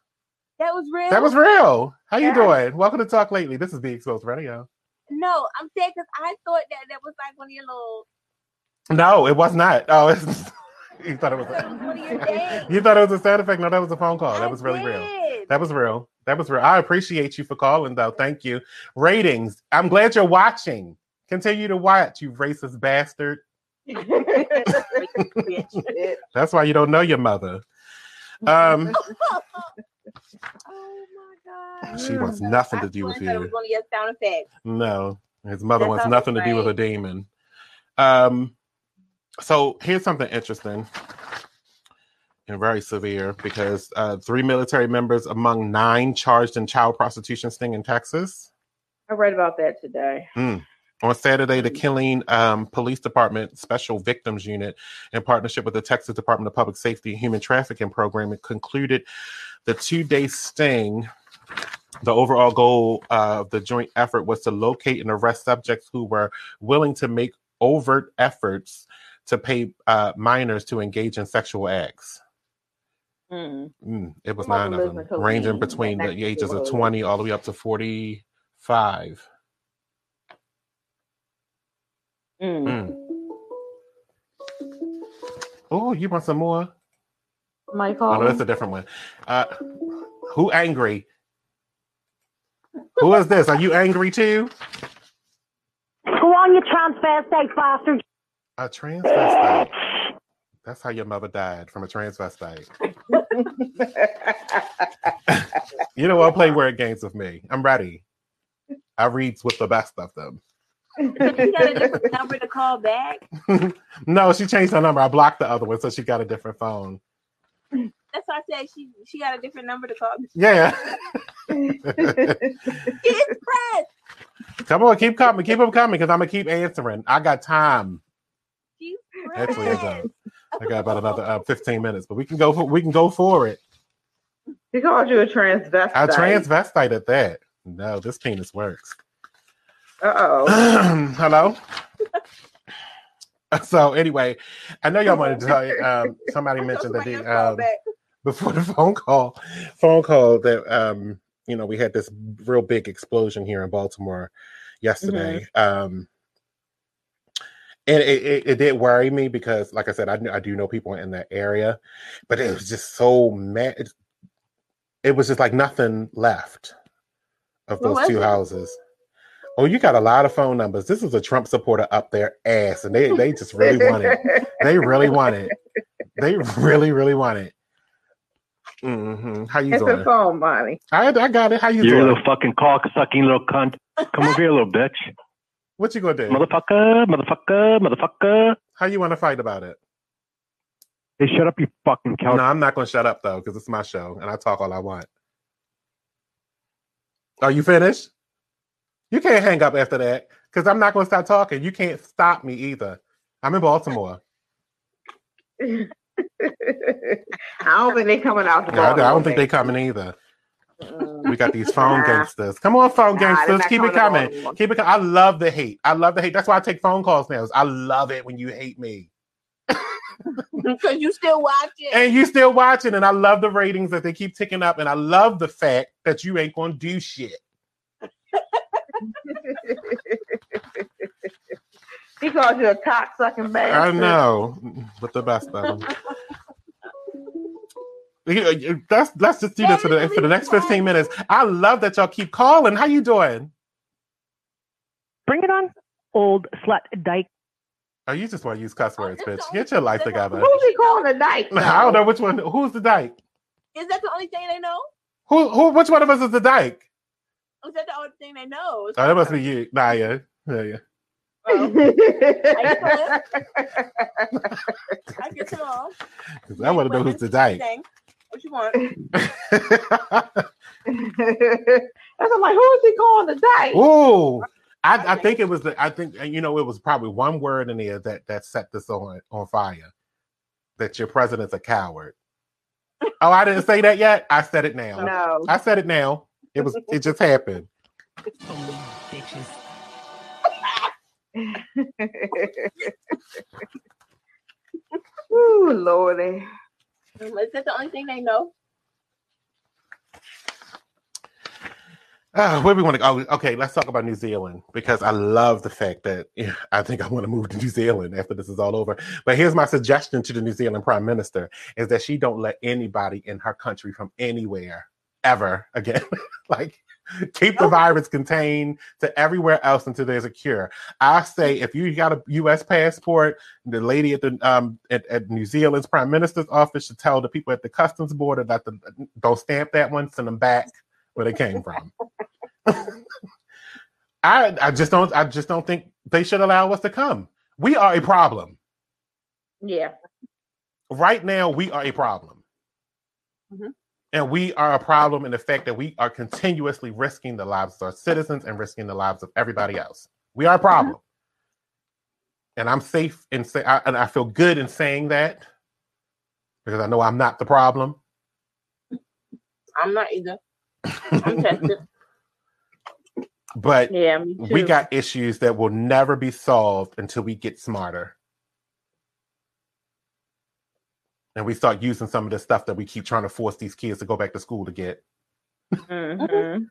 That was real. That was real. How you Yeah. doing? Welcome to Talk Lately. This is Be Exposed Radio. no. I'm saying because I thought that that was like one of your little. No, it was not. Oh, it's, you thought it was. That was one of your A, you thought it was a sound effect? No, that was a phone call. That was really real. That was real. That was real. I appreciate you for calling, though. Thank you. Ratings. I'm glad you're watching. Continue to watch, you racist bastard. That's why you don't know your mother. Um, oh my god. she wants nothing to do with swear that was you. one of your sound effects. No, his mother That's wants all nothing to do with a demon. Um, so here's something interesting and very severe because uh, three military members among nine charged in child prostitution sting in Texas. I read about that today. On Saturday, the Killeen um, Police Department Special Victims Unit, in partnership with the Texas Department of Public Safety Human Trafficking Program, it concluded the two day sting. The overall goal of the joint effort was to locate and arrest subjects who were willing to make overt efforts to pay uh, minors to engage in sexual acts. Mm. Mm, it was nine of them, ranging between the ages of 20 all the way up to 45. Mm. Mm. Oh, you want some more? Somebody Oh, no, that's a different one. Uh, who angry? Who is this? Are you angry too? Go on, your transvestite bastard. A transvestite. That's how your mother died from a transvestite. You don't want to play word games with me. I'm ready. I reads with the best of them. Did you got a different number to call back. no, she changed her number. I blocked the other one, so she got a different phone. That's why I said she she got a different number to call. Yeah. Get pressed. Come on, keep coming. Keep them coming because I'm going to keep answering. I got time. She's Actually, I pressed. I got about another uh, 15 minutes, but we can go for we can go for it. He called you a transvestite. I transvestite at that. No, this penis works. Uh oh. Hello. so anyway, I know y'all wanted to tell you. Um, somebody mentioned that the, um, back. Before the phone call, phone call that um, you know we had this real big explosion here in Baltimore yesterday. Um, and it, it, it did worry me because, like I said, I, I do know people in that area, but it was just so mad. It, it was just like nothing left of those two houses. Oh, you got a lot of phone numbers. This is a Trump supporter up their ass, and they they just really want it. They really want it. They really, really want it. Hmm How you It's a doing? phone money. I, I got it. How you You doing? little fucking cock sucking little cunt. Come over here, little bitch. What you gonna do? Motherfucker, motherfucker, motherfucker. How you want to fight about it? Hey, shut up, you fucking cow. No. I'm not gonna shut up though, because it's my show and I talk all I want. Are you finished? You can't hang up after that because I'm not gonna stop talking. You can't stop me either. I'm in Baltimore. I don't think they're coming out. Yeah, I, I don't think they're coming either. We got these phone Nah. gangsters. Come on, phone Nah, gangsters. Keep it coming to coming. Baltimore. Keep it. co- I love the hate. I love the hate. That's why I take phone calls now. I love it when you hate me. Because you still watching. And you still watching, and I love the ratings that they keep ticking up, and I love the fact that you ain't gonna do shit. he called you a cock sucking I know, but the best of them. Uh, that's let's just do this for the for the next fifteen minutes. I love that y'all keep calling. How you doing? Bring it on, old slut dyke. Oh, you just want to use cuss oh, words, that's bitch. Get your life only- that's the together. Who's he calling a dyke? I don't know which one. Who's the dyke? Is that the only thing they know? Who? Who? Which one of us is the dyke? Is that the only thing they know? Oh, that must be you, Naya. Yeah, yeah. I get them all. 'Cause I want to know who's the dyke. What you want? That's I'm like, who is he calling the dyke? Ooh, I, I think it was the. I think you know it was probably one word in there that that set this on on fire. That your president's a coward. Oh, I didn't say that yet. I said it now. No. I said it now. It was. It just happened. Ooh, Lordy. Is that the only thing they know? Uh, where we want to go? Okay, let's talk about New Zealand because I love the fact that yeah, I think I want to move to New Zealand after this is all over. But here's my suggestion to the New Zealand Prime Minister: is that she don't let anybody in her country from anywhere ever again. like, keep the virus contained to everywhere else until there's a cure. I say if you got a U.S. passport, the lady at the um at, at New Zealand's Prime Minister's office should tell the people at the customs border that the don't stamp that one, send them back where they came from. I I just don't I just don't think they should allow us to come. We are a problem. Yeah. Right now, we are a problem. Mhm. And we are a problem in the fact that we are continuously risking the lives of our citizens and risking the lives of everybody else. We are a mm-hmm. problem. And I'm safe in say I, and I feel good in saying that because I know I'm not the problem. I'm not either. I'm tested. But Yeah, we got issues that will never be solved until we get smarter. And we start using some of the stuff that we keep trying to force these kids to go back to school to get. Mhm.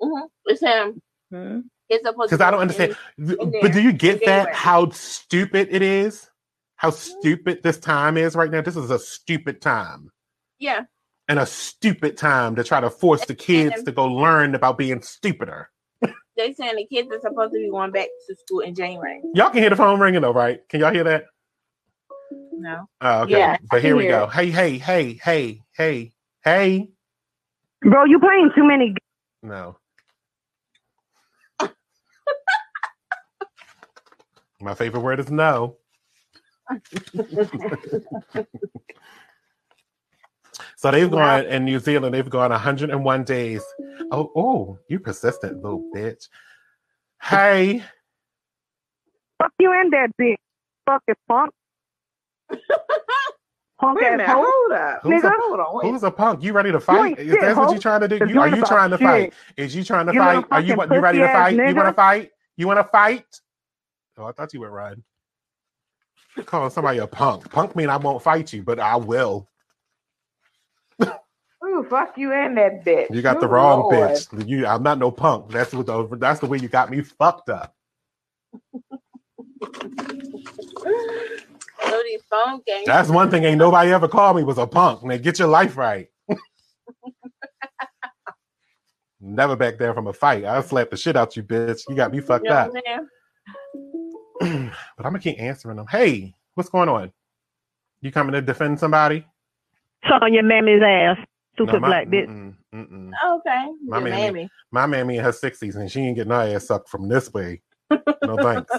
hmm It's him. Mhm. It's supposed Because I don't understand. in- in but do you get that? January. How stupid it is? How stupid this time is right now? This is a stupid time. Yeah. And a stupid time to try to force the kids to go learn about being stupider. They saying the kids are supposed to be going back to school in January. Y'all can hear the phone ringing though, right? Can y'all hear that? No. Oh, okay. Yeah, but here we hear go. it. Hey, hey, hey, hey, hey, hey. Bro, you playing too many. g- No. My favorite word is no. so they've Wow. gone in New Zealand, they've gone 101 days. Oh, oh, you persistent little bitch. Hey, Fuck you and that bitch. Fucking punk. punk Wait a minute. hoe. Hold up. Who's Nigga, a- hold on. Wait. who's a punk? You ready to fight? Is that what hoe. you trying to do? You, are you trying to fight? Is you trying to You fight? Are you you ready to fight? You want to fight? You want to fight? Oh, I thought you would run. Calling somebody a punk. Punk mean I won't fight you, but I will. Ooh, fuck you and that bitch. You got the wrong Lord. bitch. You, I'm not no punk. That's what the, that's the way you got me fucked up. So these phone games. That's one thing. Ain't nobody ever called me was a punk. Man, get your life right. Never back there from a fight. I'll slap the shit out you, bitch. You got me fucked You know up. what I'm saying? but I'm gonna keep answering them. Hey, what's going on? You coming to defend somebody? Suck on your mammy's ass. Stupid No, my- black bitch. mm-mm, mm-mm. Okay. My mammy. mammy. My mammy in her sixties and she ain't getting her ass sucked from this way. No thanks.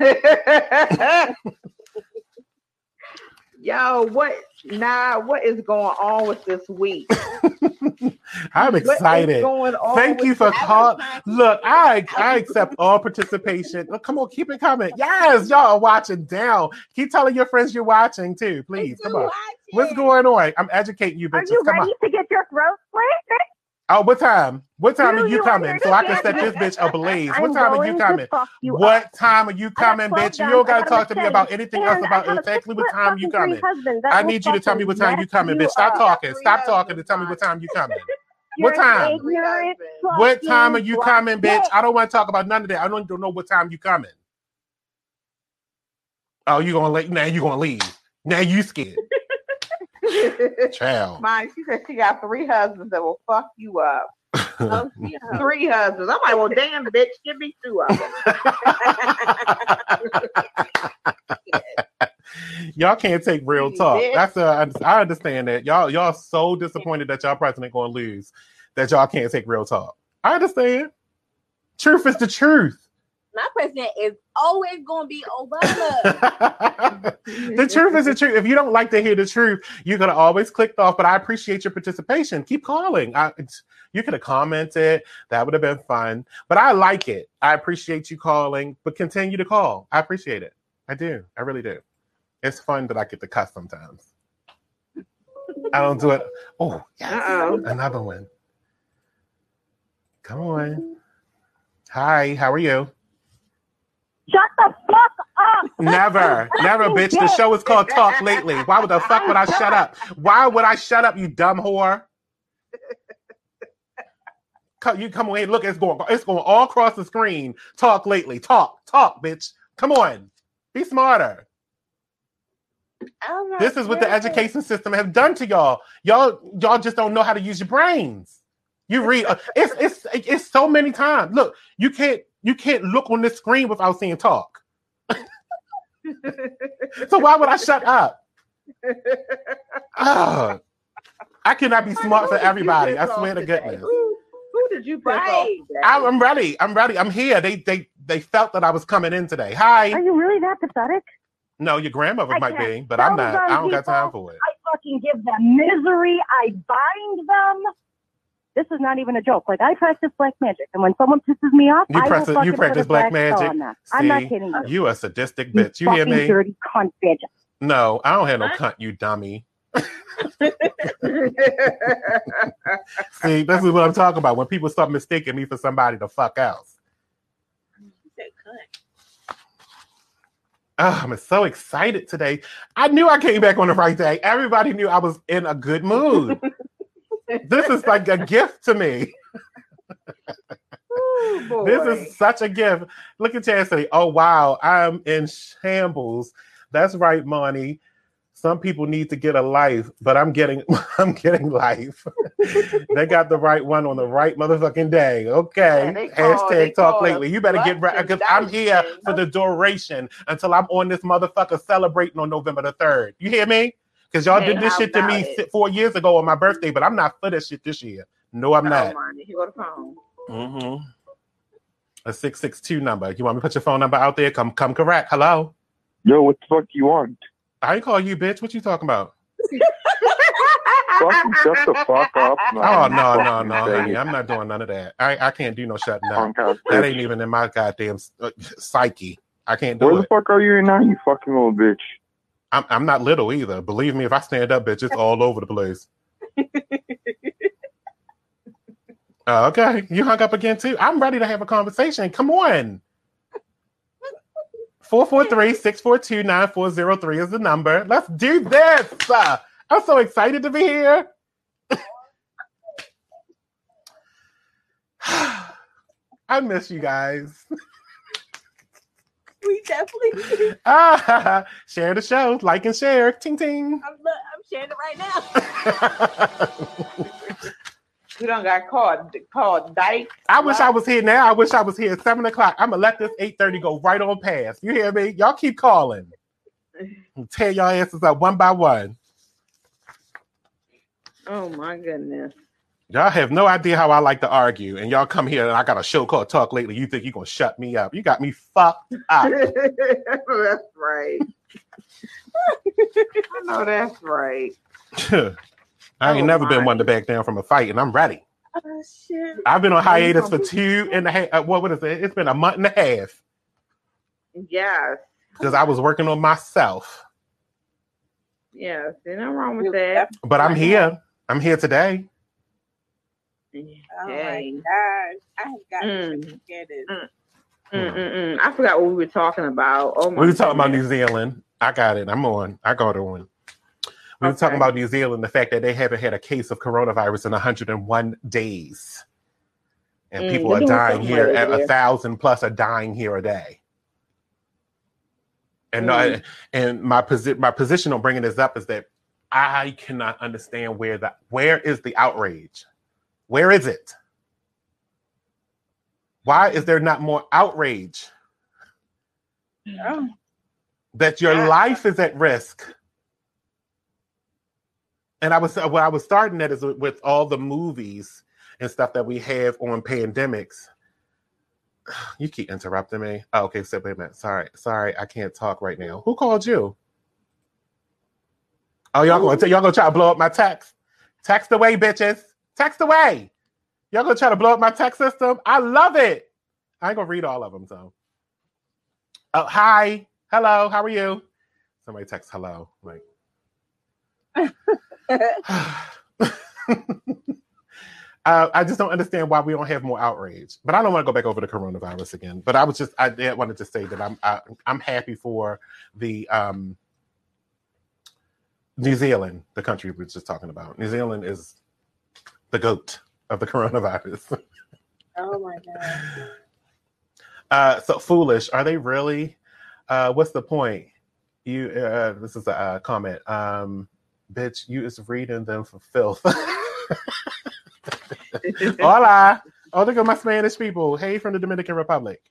Yo, what? Nah, what is going on with this week? I'm What is excited. going on Thank you for this- call. Look, I I accept all participation. Look, come on, keep it coming. Yes, y'all are watching down. Keep telling your friends you're watching too, please. Come on. What's going on? I'm educating you, Are bitches. you Come ready on. to get your throat slit? Oh, what time? What time Do are you you coming? So I can set this bitch ablaze. What time are you coming? you What up. time are you coming, bitch? You don't gotta I got a talk to me about anything else about I got a exactly what time you coming. Greek husband that I need you to tell me what time you coming, bitch. Stop talking. Stop talking to husbands, tell me what time you coming. What time? What time are you coming, bitch? bitch. I don't want to talk about none of that. I don't know what time you coming. Oh, you gonna let now you gonna leave. Now you scared. Child. Mine, she said she got three husbands that will fuck you up. Oh. Three husbands. I'm like, well, damn, bitch, give me two of them. y'all can't take real talk. That's uh, a, I understand that. Y'all y'all so disappointed that y'all president gonna lose that y'all can't take real talk. I understand. Truth is the truth. My president is always going to be Obama. the truth is the truth. If you don't like to hear the truth, you could have always clicked off. But I appreciate your participation. Keep calling. I, you could have commented. That would have been fun. But I like it. I appreciate you calling. But continue to call. I appreciate it. I do. I really do. It's fun that I get to cuss sometimes. I don't do it. Oh, yes. Uh-oh. Another one. Come on. Hi, how are you? Shut the fuck up. Never, never, bitch. The show is called Talk Lately. Why would the fuck would I shut up? Why would I shut up, you dumb whore? Co- You come away. Look, it's going. It's going all across the screen. Talk lately. Talk, talk, bitch. Come on, be smarter. Oh I'm This is what the education system have done to y'all. Y'all, y'all just don't know how to use your brains. You read. uh, it's it's it's so many times. Look, you can't you can't look on this screen without seeing talk. so why would I shut up? Ugh. I cannot be smart for everybody. I swear to goodness. Who, who did you pick Right. today? I- I'm ready. I'm ready. I'm here. They they they felt that I was coming in today. Hi. Are you really that pathetic? No, your grandmother I might can't be, but I'm not. I don't them got time for it. I fucking give them misery. I bind them. This is not even a joke. Like I practice black magic, and when someone pisses me off, You I practice- will fucking you practice black magic? them. I'm not kidding you. You a sadistic bitch. You hear me? dirty cunt bitch. No, I don't have no cunt, you dummy. See, this is what I'm talking about. When people start mistaking me for somebody the fuck else. Oh, I'm so excited today. I knew I came back on the right day. Everybody knew I was in a good mood. this is like a gift to me. Ooh. This is such a gift. Look at Chastity. Oh wow, I'm in shambles. That's right, Monty. Some people need to get a life, but I'm getting I'm getting life. they got the right one on the right motherfucking day. Okay. Yeah, call- Hashtag talk lately. You better get right because I'm here for the duration until I'm on this motherfucker celebrating on November the 3rd. You hear me? Because y'all Hey, did this shit to me it? four years ago on my birthday, but I'm not for this shit this year. No, I'm not. Monty, Here go the phone. Mm-hmm. A six six two number. You want me to put your phone number out there? Come come correct. Hello. Yo, what the fuck you want? I ain't call you bitch. What you talking about? Fucking shut the fuck up. Oh no no fucking no, say honey. I'm not doing none of that. I I can't do no shutting up. That bitch. ain't even in my goddamn uh, psyche. I can't do Where do the fuck are you now, you fucking little bitch? I'm I'm not little either. Believe me, if I stand up, bitch, it's all over the place. Oh, okay, you hung up again too. I'm ready to have a conversation. Come on. 443-642-9403 is the number. Let's do this. Uh, I'm so excited to be here. I miss you guys. We definitely. Ah, share the show, like and share. Ting ting. I'm, I'm sharing it right now. we don't got called called Dyke. I wish I was here now. I wish I was here at seven o'clock. I'm gonna let this eight thirty go right on past. You hear me? Y'all keep calling. Tear y'all answers up one by one. Oh my goodness. Y'all have no idea how I like to argue, and y'all come here and I got a show called Talk Lately. You think you're gonna shut me up? You got me fucked up. that's right. I know that's right. I ain't Oh, never been one to back down from a fight, and I'm ready. Oh shit. I've been on hiatus for gonna- two and a half. Uh, what, what is it? It's been a month and a half Yes. because I was working on myself. Yes. There's nothing wrong with that. But I'm here. I'm here today. Oh Hey. my gosh. I have got Mm. to get it. Mm-mm-mm. I forgot what we were talking about. Oh my We were talking about. New Zealand. I got it. I'm on. I got it on. We were Okay. talking about New Zealand, the fact that they haven't had a case of coronavirus in 101 days. And Mm, people they're dying here. At a thousand plus are dying here a day. And Mm. I, and my posi- my position on bringing this up is that I cannot understand where the where is the outrage? Where is it? Why is there not more outrage Oh. that your Yeah. life is at risk? And I was what I was starting at is with, all the movies and stuff that we have on pandemics. You keep interrupting me. Oh, okay, so wait a minute. Sorry, sorry, I can't talk right now. Who called you? Oh, y'all gonna y'all gonna try to blow up my text? Text away, bitches. Text away. Y'all gonna try to blow up my text system? I love it. I ain't gonna read all of them, so. Oh, hi, hello, how are you? Somebody text hello. Like, Uh, I just don't understand why we don't have more outrage. But I don't want to go back over the coronavirus again. But I was just I did wanted to say that I'm I, I'm happy for the um, New Zealand, the country we were just talking about. New Zealand is the goat of the coronavirus. Oh my god. Uh, so foolish. Are they really? Uh, what's the point? You. Uh, this is a uh, comment. Um, bitch, you is reading them for filth. Hola. Oh, look at my Spanish people. Hey, from the Dominican Republic.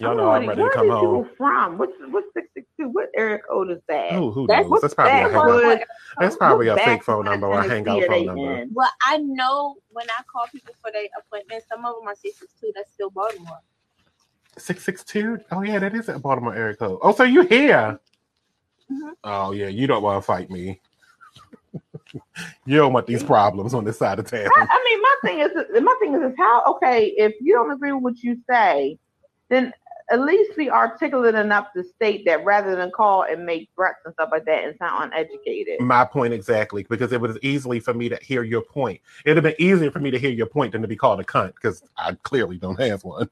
Y'all know I'm ready to Where come are these home. people from? What's what's six six two? What area code is that? Who, who That's- knows? That's probably a. That's probably a fake phone number or a hangout phone number. in? Well, I know when I call people for their appointments, some of them are six six two. That's still Baltimore. Six six two. Oh yeah, that is a Baltimore area code. Oh, so you here? Mhm. Oh yeah, you don't want to fight me. you don't want these problems on this side of town. I, I mean, my thing is, my thing is, is how okay if you don't agree with what you say, then at least be articulate enough to state that rather than call and make threats and stuff like that and sound uneducated. My point exactly, because it was easily for me to hear your point. It'd have been easier for me to hear your point than to be called a cunt, because I clearly don't have one.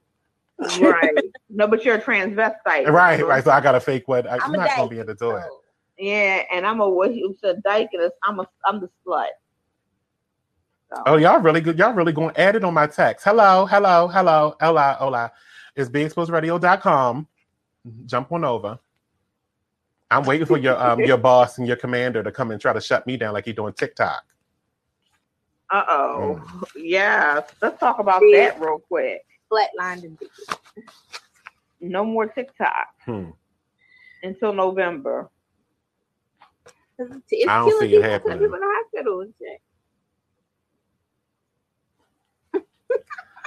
right? No, but you're a transvestite, Right, remember? right. So I got a fake one. I, I'm I'm not gonna be able to do it. Yeah, and I'm a what you said dyke, and I'm a I'm the slut. So, Oh, y'all really good. Y'all really going at it on my text. Hello, hello, hello, hola, hola. It's beexposedradio.com. Jump on over. I'm waiting for your um your boss and your commander to come and try to shut me down like you're doing TikTok. uh oh, Mm. yeah. Let's talk about Yeah. that real quick. Flatlined and. No more TikTok Hmm. until November. It's, it's I don't see it happening. people in the hospital.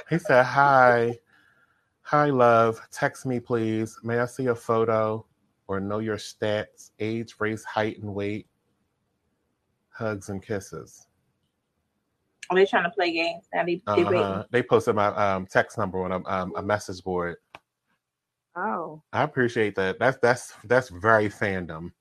He said, Hi. Hi, love. Text me, please. May I see a photo or know your stats, age, race, height, and weight? Hugs and kisses. Are they're trying to play games. Now they, they Uh-huh. They posted my um, text number on a, um, a message board. Oh, I appreciate that. That's that's that's very fandom.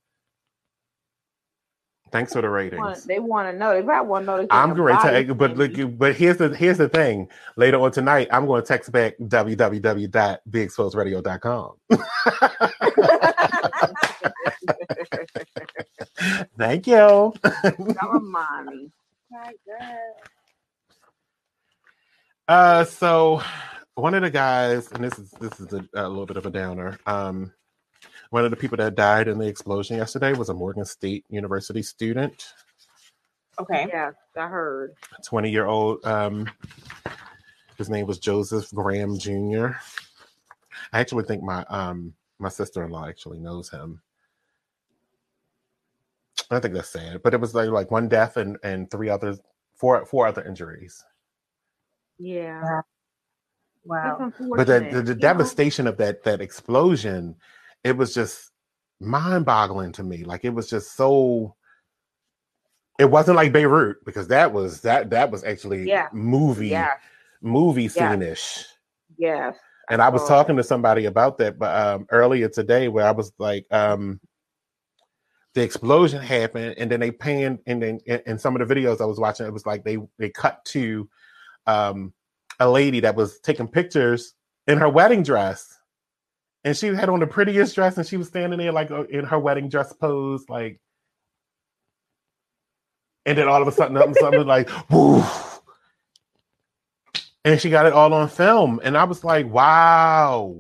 Thanks for the want- ratings. they want to know. They probably want to know. I'm great to, but look, but here's the here's the thing. Later on tonight, I'm going to text back www.beexposedradio.com. Thank you. Don't remind me. My God. Uh, so one of the guys, and this is this is a, a little bit of a downer. Um, one of the people that died in the explosion yesterday was a Morgan State University student. Okay. Yeah, I heard. 20 year old. Um, his name was Joseph Graham Jr. I actually think my um my sister in law actually knows him. I think that's sad, but it was like like one death and and three other four four other injuries. Yeah. Wow. But the, the, the You know? devastation of that that explosion, it was just mind boggling to me. Like it was just so. It wasn't like Beirut because that was that that was actually Yeah. movie Yes. movie Yeah. scene-ish. Yes. And I was saw talking to somebody about that but um earlier today where I was like um the explosion happened and then they panned and then in, in some of the videos I was watching it was like they they cut to um a lady that was taking pictures in her wedding dress and she had on the prettiest dress and she was standing there like uh, in her wedding dress pose like and then all of a sudden something, something like woo and she got it all on film and i was like wow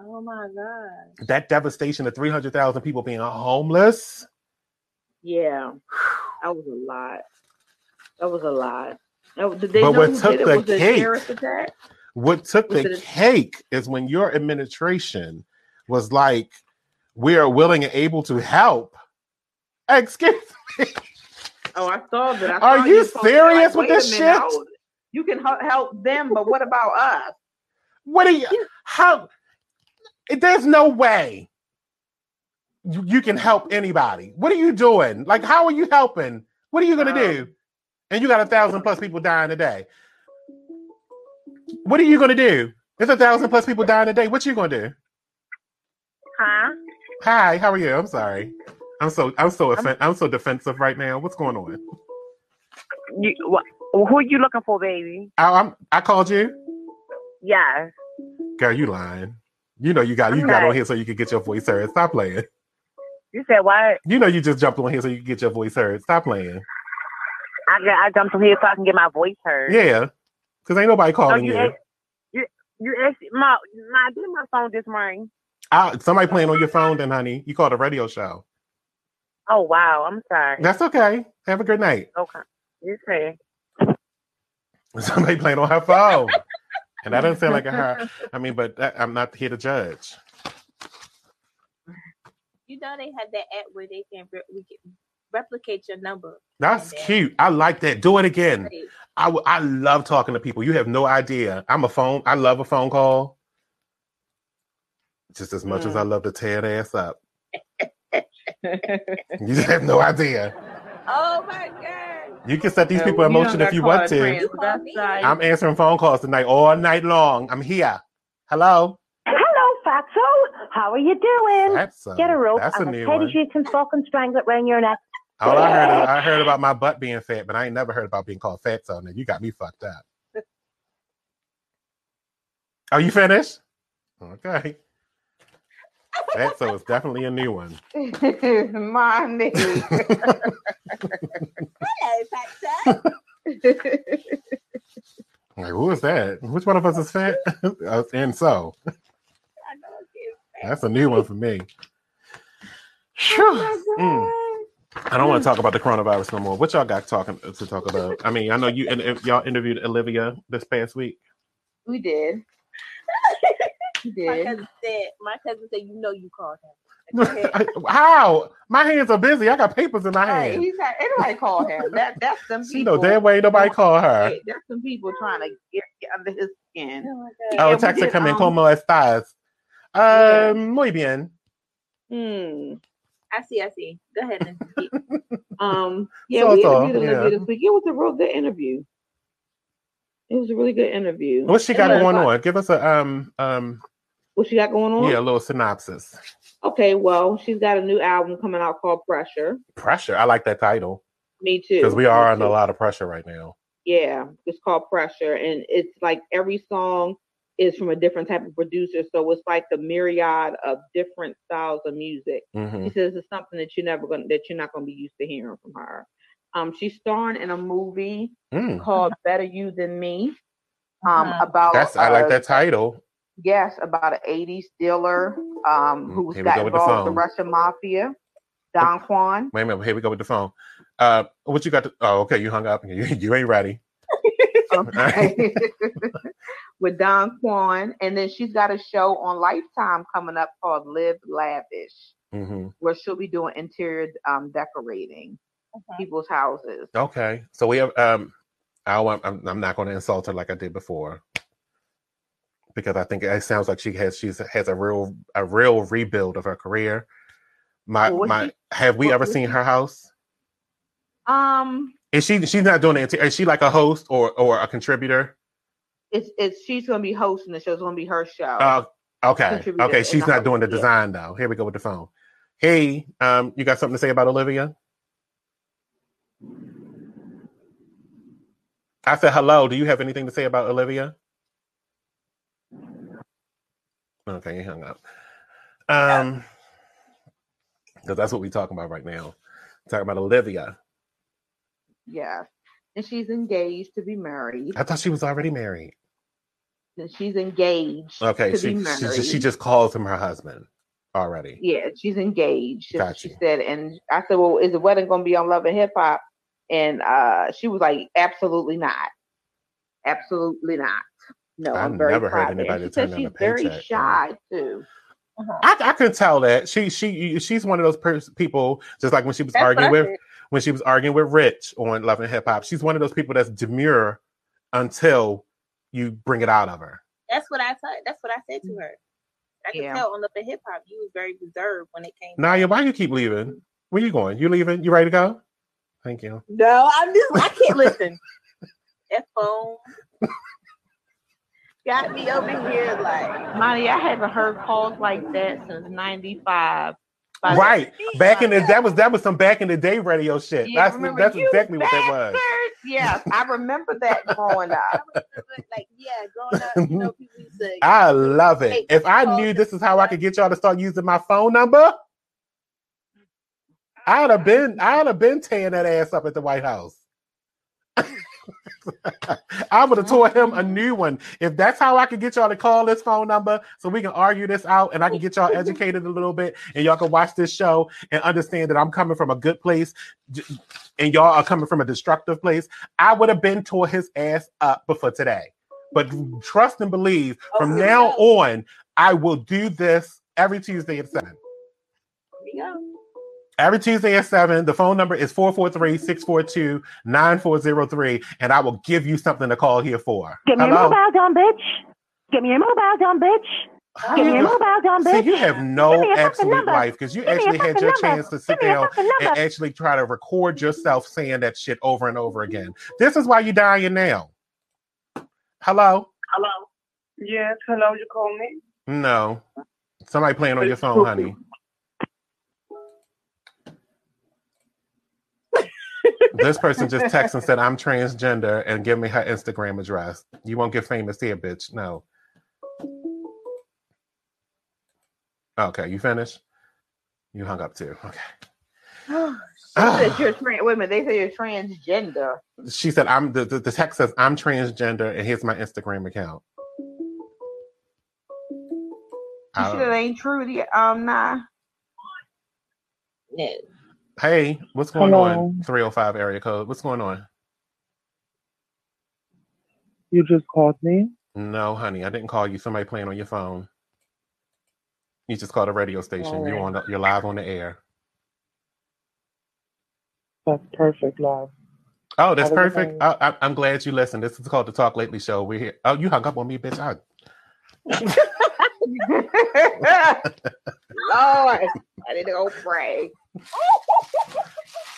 Oh my God. that devastation of 300000 people being homeless Yeah. That was a lot. That was a lot. That was- Did they But know what took did it? the Was it cake- terrorist attack? What took the cake is when your administration was like we are willing and able to help. Excuse me. Oh, I saw that. I Are you serious with this shit? how- You can help them, but what about us? what are you how there's no way you, you can help anybody. What are you doing? Like how are you helping? What are you going to do? Um, and you got a thousand plus people dying a day what are you going to do there's a thousand plus people dying a day what are you going to do Huh? hi how are you i'm sorry I'm so I'm so offen- I'm so defensive right now. What's going on? You, wh- who are you looking for, baby? I, I'm I called you. Yes. Girl, you lying. You know you got you I'm got not. on here so you could get your voice heard. Stop playing. You said what? You know you just jumped on here so you could get your voice heard. Stop playing. I got I jumped on here so I can get my voice heard. Yeah, because ain't nobody So calling you you. asked, you you asked my my did my phone just ring? I, somebody playing on your phone, then honey, you called a radio show. Oh wow, I'm sorry. That's okay. Have a good night. okay. You say Somebody playing on her phone, and that doesn't sound like a her. I mean, but that, I'm not here to judge. You know they had that app where they can, re- we can replicate your number. That's then- cute. I like that. Do it again. Right. I, w- I love talking to people. You have no idea. I'm a phone. I love a phone call just as much as I mm. love to tear their ass up. You just have no idea. Oh my god! You can set these people in motion if you want to. friends. You called That's me. right. I'm answering phone calls tonight all night long. I'm here. Hello. Hello, Fatso. How are you doing? That's a, Get a rope That's a and new as one. you can fucking strangle it round your neck. All I heard, is, I heard about my butt being fat, but I ain't never heard about being called fat. So now you got me fucked up. Are you finished? Okay. Fat so is definitely a new one. My name. Hello, Paxton. Like, who is that? Which one of us is fat? And so, I know it's that's a new one for me. Oh Phew. Mm. I don't want to talk about the coronavirus no more. What y'all got talking to talk about? I mean, I know you and y'all interviewed Olivia this past week. we did. We did. My did. cousin said, my cousin said, you know you called him. Go. How? My hands are busy. I got papers in my Right, hand. he's had, anybody call him. That that's some She people. know damn way nobody call her. Hey, That's some people trying to get, get under his skin. Oh my Oh, god. Yeah, we Texas did, come in um, como estás? Yeah. Um, muy bien. Hmm. I see, I see. Go ahead. Um. Yeah, So- we so, interviewed Olivia yeah. this week. It was a real good interview. It was a really good interview. What she got going on? Give us a um um What she got going on? yeah a little synopsis. Okay. Well, she's got a new album coming out called Pressure. Pressure. I like that title Me too. because we are under a lot of pressure right now. Yeah, it's called Pressure, and it's like every song is from a different type of producer, so it's like the myriad of different styles of music. hmm She says it's something that you're never gonna that you're not gonna be used to hearing from her. Um, she's starring in a movie Mm. called Better You Than Me. Um, Uh-huh. about That's I like that title. Yes, about an '80s dealer um Mm, who's got go involved with the phone. Russian mafia. Don Juan. Wait a minute. Here we go with the phone. Uh, what you got? To, oh, okay. You hung up. You, you ain't ready. Okay. with Don Quan, and then she's got a show on Lifetime coming up called Live Lavish, hmm where she'll be doing interior um, decorating people's houses. Okay. So we have um. I want, I'm, I'm not going to insult her like I did before because I think it sounds like she has she's has a real a real rebuild of her career. My Well, my she- have we what- ever seen she- her house? Um, Is she she's not doing inter- is she like a host or or a contributor? it's it's she's gonna be hosting the show. It's gonna be her show. Uh, okay. Okay, she's not doing the yeah. design though. Here we go with the phone. Hey, um, you got something to say about Olivia? I said hello. Do you have anything to say about Olivia? Okay, you hung up. Um, because that's what we're talking about right now. talking about Olivia. Yes, and she's engaged to be married. I thought she was already married. And she's engaged Okay, she she she just calls him her husband already. Yeah, she's engaged. Got She said, and I said, "Well, is the wedding going to be on Love and Hip Hop?" And uh, she was like, "Absolutely not, absolutely not." No, I've I'm very never heard anybody she turn down she's a very paycheck, shy too. I, I could tell that she she she's one of those pers- people just like when she was That's arguing with. When she was arguing with Rich on Love and Hip Hop. She's one of those people that's demure until you bring it out of her. That's what I said. That's what I said to mm. her. I could Yeah. tell on the hip hop you was very reserved when it came. Naya, why you keep leaving? Where you going? You leaving? You ready to go? Thank you. No, I'm just. I can't listen. That phone got me over here like. Monty, I haven't heard calls like that since '95. by the- Right. Back in the that was that was some back in the day radio shit. Yeah, that's that's you exactly what that was. bastards? Yes, I remember that growing up. like yeah, growing up, you know, people used to. I love it. If I knew this is how I could get y'all to start using my phone number, I'd have been I'd have been tearing that ass up at the White House. I would have taught him a new one. If that's how I could get y'all to call this phone number so we can argue this out and I can get y'all educated a little bit and y'all can watch this show and understand that I'm coming from a good place and y'all are coming from a destructive place, I would have been tore his ass up before today. But trust and believe oh, from Oh, now on, I will do this every Tuesday at 7. Here we go. Every Tuesday at 7. The phone number is 443 642 9403, and I will give you something to call here for. Give me your mobile, dumb bitch. Give me your mobile, dumb bitch. Give me your mobile, dumb See, bitch. you have no me your absolute life because you Give actually had your number. chance to sit Give me your down and actually try to record yourself saying that shit over and over again. This is why you're dying now. Hello? Hello. Yes, hello. You call me? No. Somebody playing on your phone, honey. This person just texted and said, I'm transgender and give me her Instagram address. You won't get famous here, bitch. No. Okay, you finished? You hung up too. Okay. They said you're trans. Wait a minute. They say you're transgender. She said, I'm the, the, the text says, I'm transgender and here's my Instagram account. You I sure that ain't true? The um, nah. No. Hey, what's going Hello. on? 305 area code. What's going on? You just called me? No, honey, I didn't call you. Somebody playing on your phone. You just called a radio station. You're oh. on. The, you're live on the air. That's perfect, love. Oh, that's Have a good perfect. I, I, I'm glad you listened. This is called the Talk Lately Show. We're here. Oh, you hung up on me, bitch. I, Lord, I need to go pray.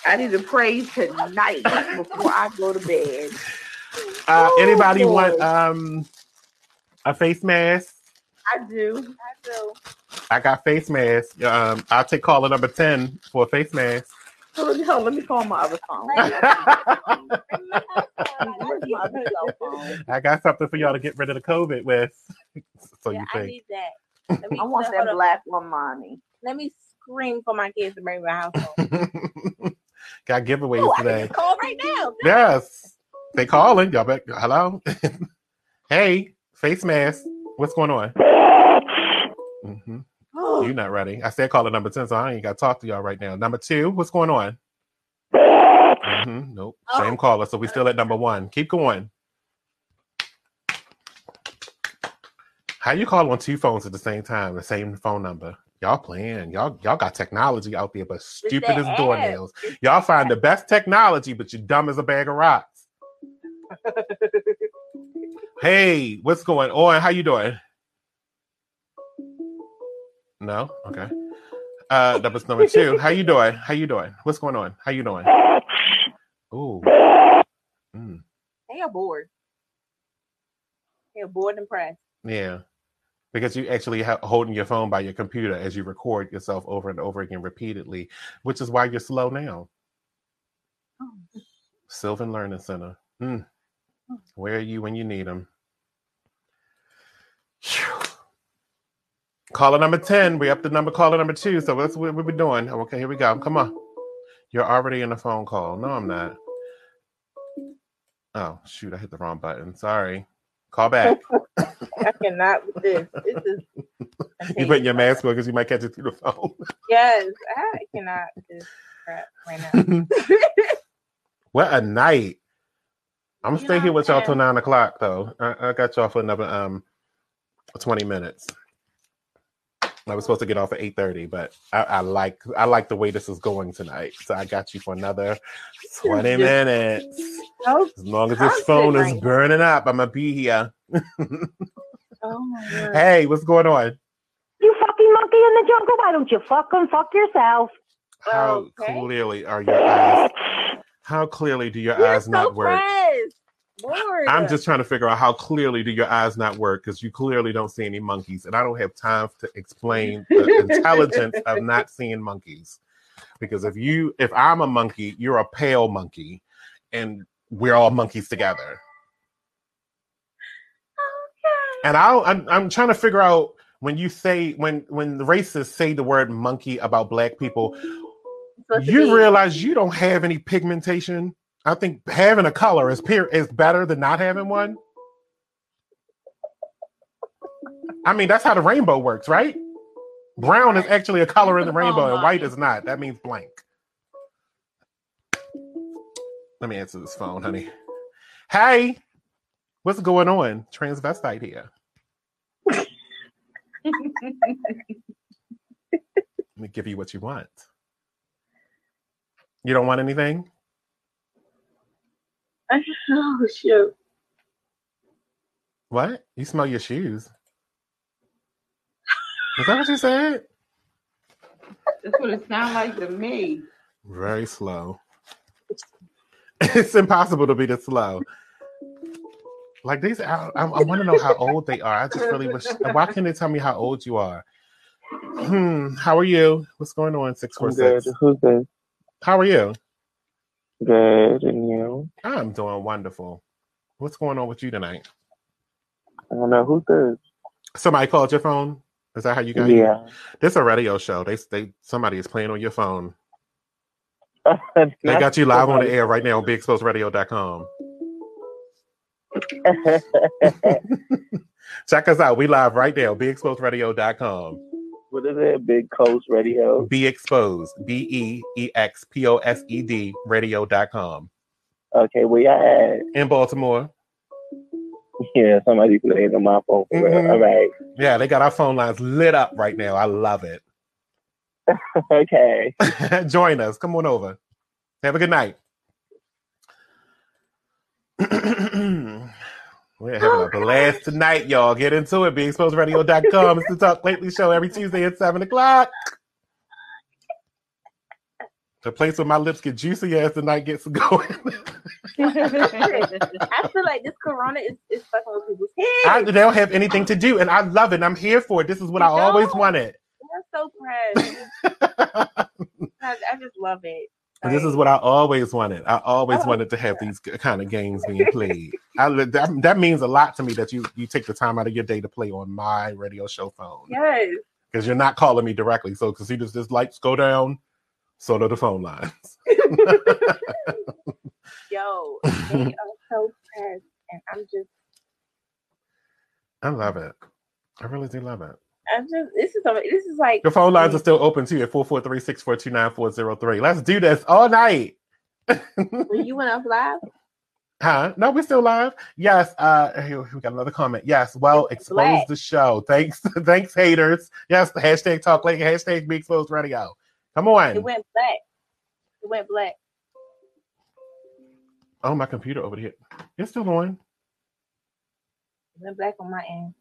I need to pray tonight before I go to bed. uh, Oh, anybody want um a face mask? I do. I do. I got face mask. Um, I'll take caller number ten for a face mask. Hold on, hold let me call my other phone. Where's my other cell phone? I got something for y'all to get rid of the COVID with. so Yeah, you I need that. Let me, I want that on. black one, mommy. Let me scream for my kids to bring my house home. got giveaways Oh, I can today. just call right now. Yes. They calling. Y'all back. Hello. hey, face mask. What's going on? Hmm You're not ready. I said caller number 10, so I ain't got to talk to y'all right now. Number two, what's going on? hmm Nope. Same caller. So we still at number one. Keep going. How you call on two phones at the same time, the same phone number? Y'all playing. Y'all y'all got technology out there, but stupid as doornails. Y'all find the best technology, but you're dumb as a bag of rocks. Hey, what's going on? How you doing? No? Okay. Uh that was number two. How you doing? How you doing? What's going on? How you doing? Ooh. Mm, They are bored. They are bored and pressed. yeah. Because you actually ha- holding your phone by your computer as you record yourself over and over again repeatedly, which is why you're slow now. Sylvan Learning Center. Mm. Where are you when you need them? Caller number 10. We up to number caller number two. So that's what we're doing. Okay, here we go. Come on. You're already in a phone call. No, I'm not. Oh, shoot. I hit the wrong button. Sorry. Call back. I cannot with this. This is you putting your mask on because you might catch it through the phone. yes. I cannot with this crap right now. what a night. I'm gonna You stay know here with I'm y'all till saying? nine o'clock though. I, I got y'all for another um 20 minutes. I was supposed to get off at 8:30, but I, I like I like the way this is going tonight. So I got you for another 20 minutes. As long as this phone is now. burning up, I'm gonna be here. oh my god. Hey, what's going on? You fucking monkey in the jungle. Why don't you fucking fuck yourself? How Okay. clearly are your eyes? How clearly do your You're eyes so not work? Bored. I'm just trying to figure out how clearly do your eyes not work because you clearly don't see any monkeys, and I don't have time to explain the intelligence of not seeing monkeys. Because if you, if I'm a monkey, you're a pale monkey, and we're all monkeys together. Okay. And I, I'm, I'm trying to figure out when you say when when the racists say the word monkey about black people, you realize you don't have any pigmentation. I think having a color is peer is better than not having one. I mean, that's how the rainbow works, right? Brown is actually a color in the rainbow, and white is not. That means blank. Let me answer this phone, honey. Hey, what's going on? Transvestite here. Let me give you what you want. You don't want anything? I just oh shoot. What? You smell your shoes? Is that what you said? That's what it sounds like to me. Very slow. It's impossible to be this slow. Like these, I, I, I want to know how old they are. I just really wish. Why can't they tell me how old you are? Hmm. How are you? What's going on? Six four six. four good. Who's this? How are you? Good, and you? I'm doing wonderful. What's going on with you tonight? I don't know who's this. Somebody called your phone. Is that how you got? Yeah. This is a radio show. They they somebody is playing on your phone. They got you live on the air right now on BeExposedRadio.com. Check us out. We live right now, BeExposedRadio.com. what is it? Big Coast Radio. Be exposed. B E E X P O S E D radio.com. Okay, where y'all at? In Baltimore. Yeah, somebody playing on my phone. Mhm. All right. Yeah, they got our phone lines lit up right now. I love it. Okay. Join us. Come on over. Have a good night. We're having a blast tonight, y'all. Get into it. BeExposedRadio.com. It's the Talk Lately Show every Tuesday at 7 o'clock. The place where my lips get juicy as the night gets going. I feel like this corona is, is fucking with people's I, heads. they don't have anything to do, and I love it. And I'm here for it. This is what I always wanted. I'm so proud. I, I just love it. This is what I always wanted. I always oh. wanted to have these kind of games being played. I, that, that means a lot to me that you you take the time out of your day to play on my radio show phone Yes. because you're not calling me directly. So because as this lights go down, so do the phone lines. Yo, they are so pressed, and I'm just, I love it. I really do love it. I'm just. This is this is like Your phone lines are still open too at 443-642-9403. Let's do this all night. you went up live. Huh? No, we're still live. Yes. Uh, we got another comment. Yes. Well, expose black. the show. Thanks, thanks, haters. Yes. The hashtag talk late. Hashtag be exposed radio. Come on. It went black. It went black. Oh, my computer over here. It's still on. It went black on my end.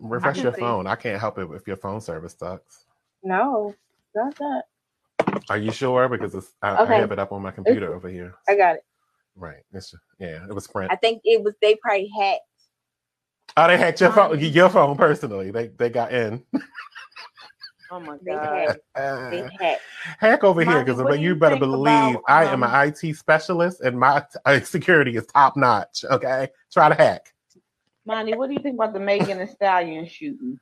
Refresh your phone. I can't help it if your phone service sucks. No, not that. Are you sure? Because it's, I, Okay. I have it up on my computer over here. I got it. Right. It's yeah. It was Sprint. I think it was they probably hacked. Oh, they hacked your phone. Your phone personally. They they got in. Oh my They god. hacked. Uh, They hacked. Hack over here because what you, you better believe about, I am um, an IT specialist and my uh, security is top notch. Okay, try to hack. Monty, what do you think about the Megan and Stallion shooting?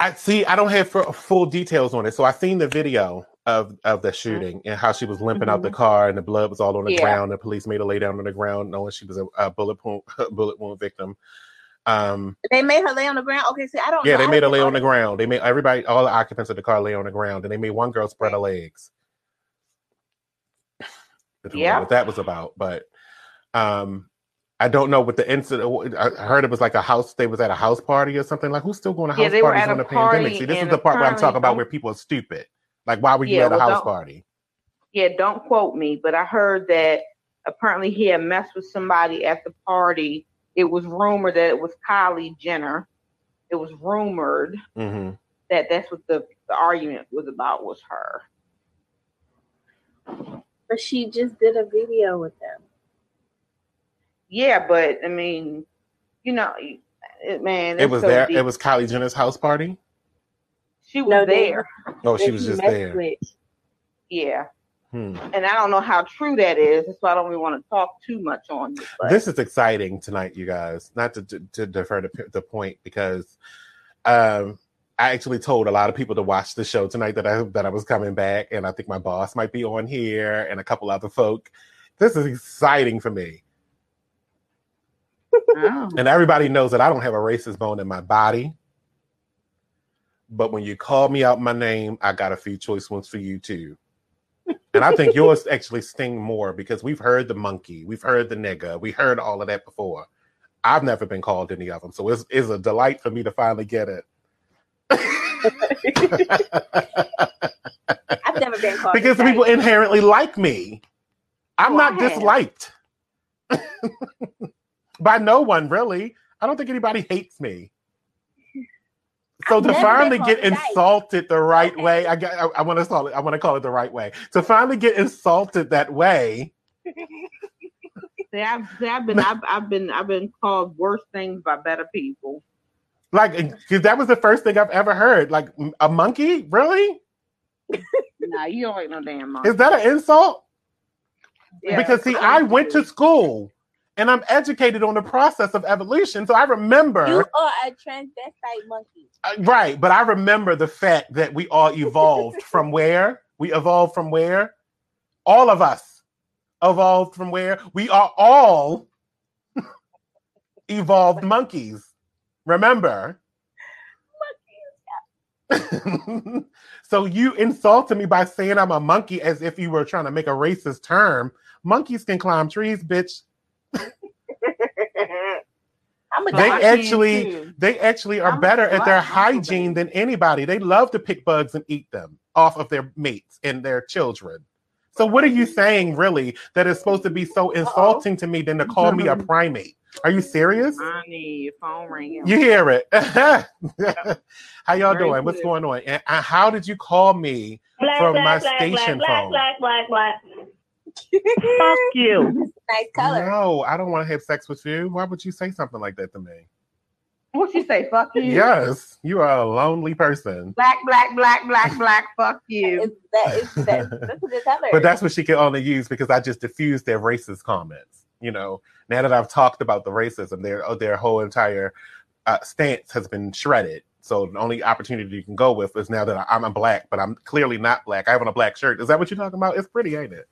I see. I don't have fu- full details on it, so I seen the video of of the shooting and how she was limping out the car and the blood was all on the Yeah. ground. The police made her lay down on the ground, knowing she was a, a bullet wound bullet wound victim. Um, They made her lay on the ground. Okay, see, I don't. yeah, know. they made her lay on the ground. They made everybody, all the occupants of the car, lay on the ground, and they made one girl spread her legs. I don't know Yeah. what that was about, but um, I don't know what the incident. I heard it was like a house. They was at a house party or something. Like who's still going to house Yeah, parties at on a the pandemic? See, this is the part where I'm talking about where people are stupid. Like, why were you Yeah, at a well, house party? Yeah, don't quote me, but I heard that apparently he had messed with somebody at the party. It was rumored that it was Kylie Jenner. It was rumored hmm that that's what the, the argument was about was her. But she just did a video with them. Yeah, but I mean, you know, it, man, It was so there. deep. It was Kylie Jenner's house party. She was No, they- there. Oh, she was just there. with. Yeah, Hmm. and I don't know how true that is. That's why I don't really want to talk too much on it. But This is exciting tonight, you guys. Not to, to, to defer the, the point because um, I actually told a lot of people to watch the show tonight that I that I was coming back, and I think my boss might be on here and a couple other folk. This is exciting for me, Oh. and everybody knows that I don't have a racist bone in my body. But when you call me out my name, I got a few choice ones for you too. And I think yours actually sting more because we've heard the monkey, we've heard the nigga, we heard all of that before. I've never been called any of them, so it's, it's a delight for me to finally get it. I've never been called because people inherently like me. I'm Oh, not disliked by no one, really. I don't think anybody hates me. So I've to finally get insulted the right Okay. way, I, got- I, I want to call it. I want to call it the right way. To finally get insulted that way, See, I've, see, I've been, I've, I've been, I've been called worse things by better people. like, eh, because that was the first thing I've ever heard. Like a monkey, really? Nah, you don't like no damn monkey. Is that an insult? Yeah, because see, I went to school and I'm educated on the process of evolution, so I remember. You are a transvestite monkey. Uh, right, but I remember the fact that we all evolved from where? We evolved from where? All of us evolved from where? We are all evolved monkeys. Remember? Monkeys. so you insulted me by saying I'm a monkey as if you were trying to make a racist term. Monkeys can climb trees, bitch. They actually they actually are I'm better at their black, I'm a hygiene than anybody. They love to pick bugs and eat them off of their mates and their children. So what are you saying really that is supposed to be so insulting to me than to call me a primate? Are you serious? Honey, your phone ringing. You hear it. how y'all Very doing? What's going on? And how did you call me Black, from black, my black, station phone? black, black, black, black. Fuck you. nice color. No, I don't want to have sex with you. Why would you say something like that to me? What'd you say? Fuck you. Yes, you are a lonely person. Black, black, black, black, black. Fuck you. It's, that is that, that's a good color. But that's what she can only use because I just diffused their racist comments. You know, now that I've talked about the racism, their oh, their whole entire uh, stance has been shredded. So the only opportunity you can go with is now that I'm a black, but I'm clearly not black. I have on a black shirt. Is that what you're talking about? It's pretty, ain't it?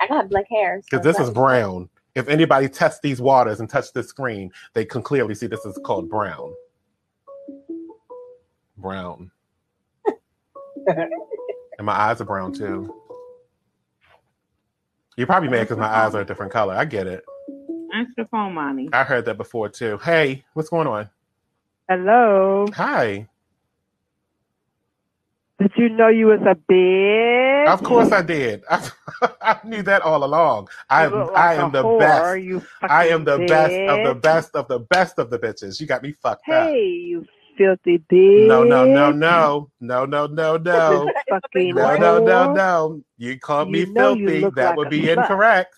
I got black hair. so Because this is brown. If anybody tests these waters and touch this screen, they can clearly see this is called brown. Brown. and my eyes are brown too. You're probably mad because my eyes are a different color. I get it. Answer the phone, mommy. I heard that before too. Hey, what's going on? Hello. Hi. Did you know you was a bitch? Of course I did. I, I knew that all along. I am look I like am the whore, best. You I am the fucking best of the best of the best of the bitches. You got me fucked up. Hey, you filthy bitch. No, no, no, no, no, no, no, no. Fucking No, no, no, no. You called me You know filthy. That like would be incorrect.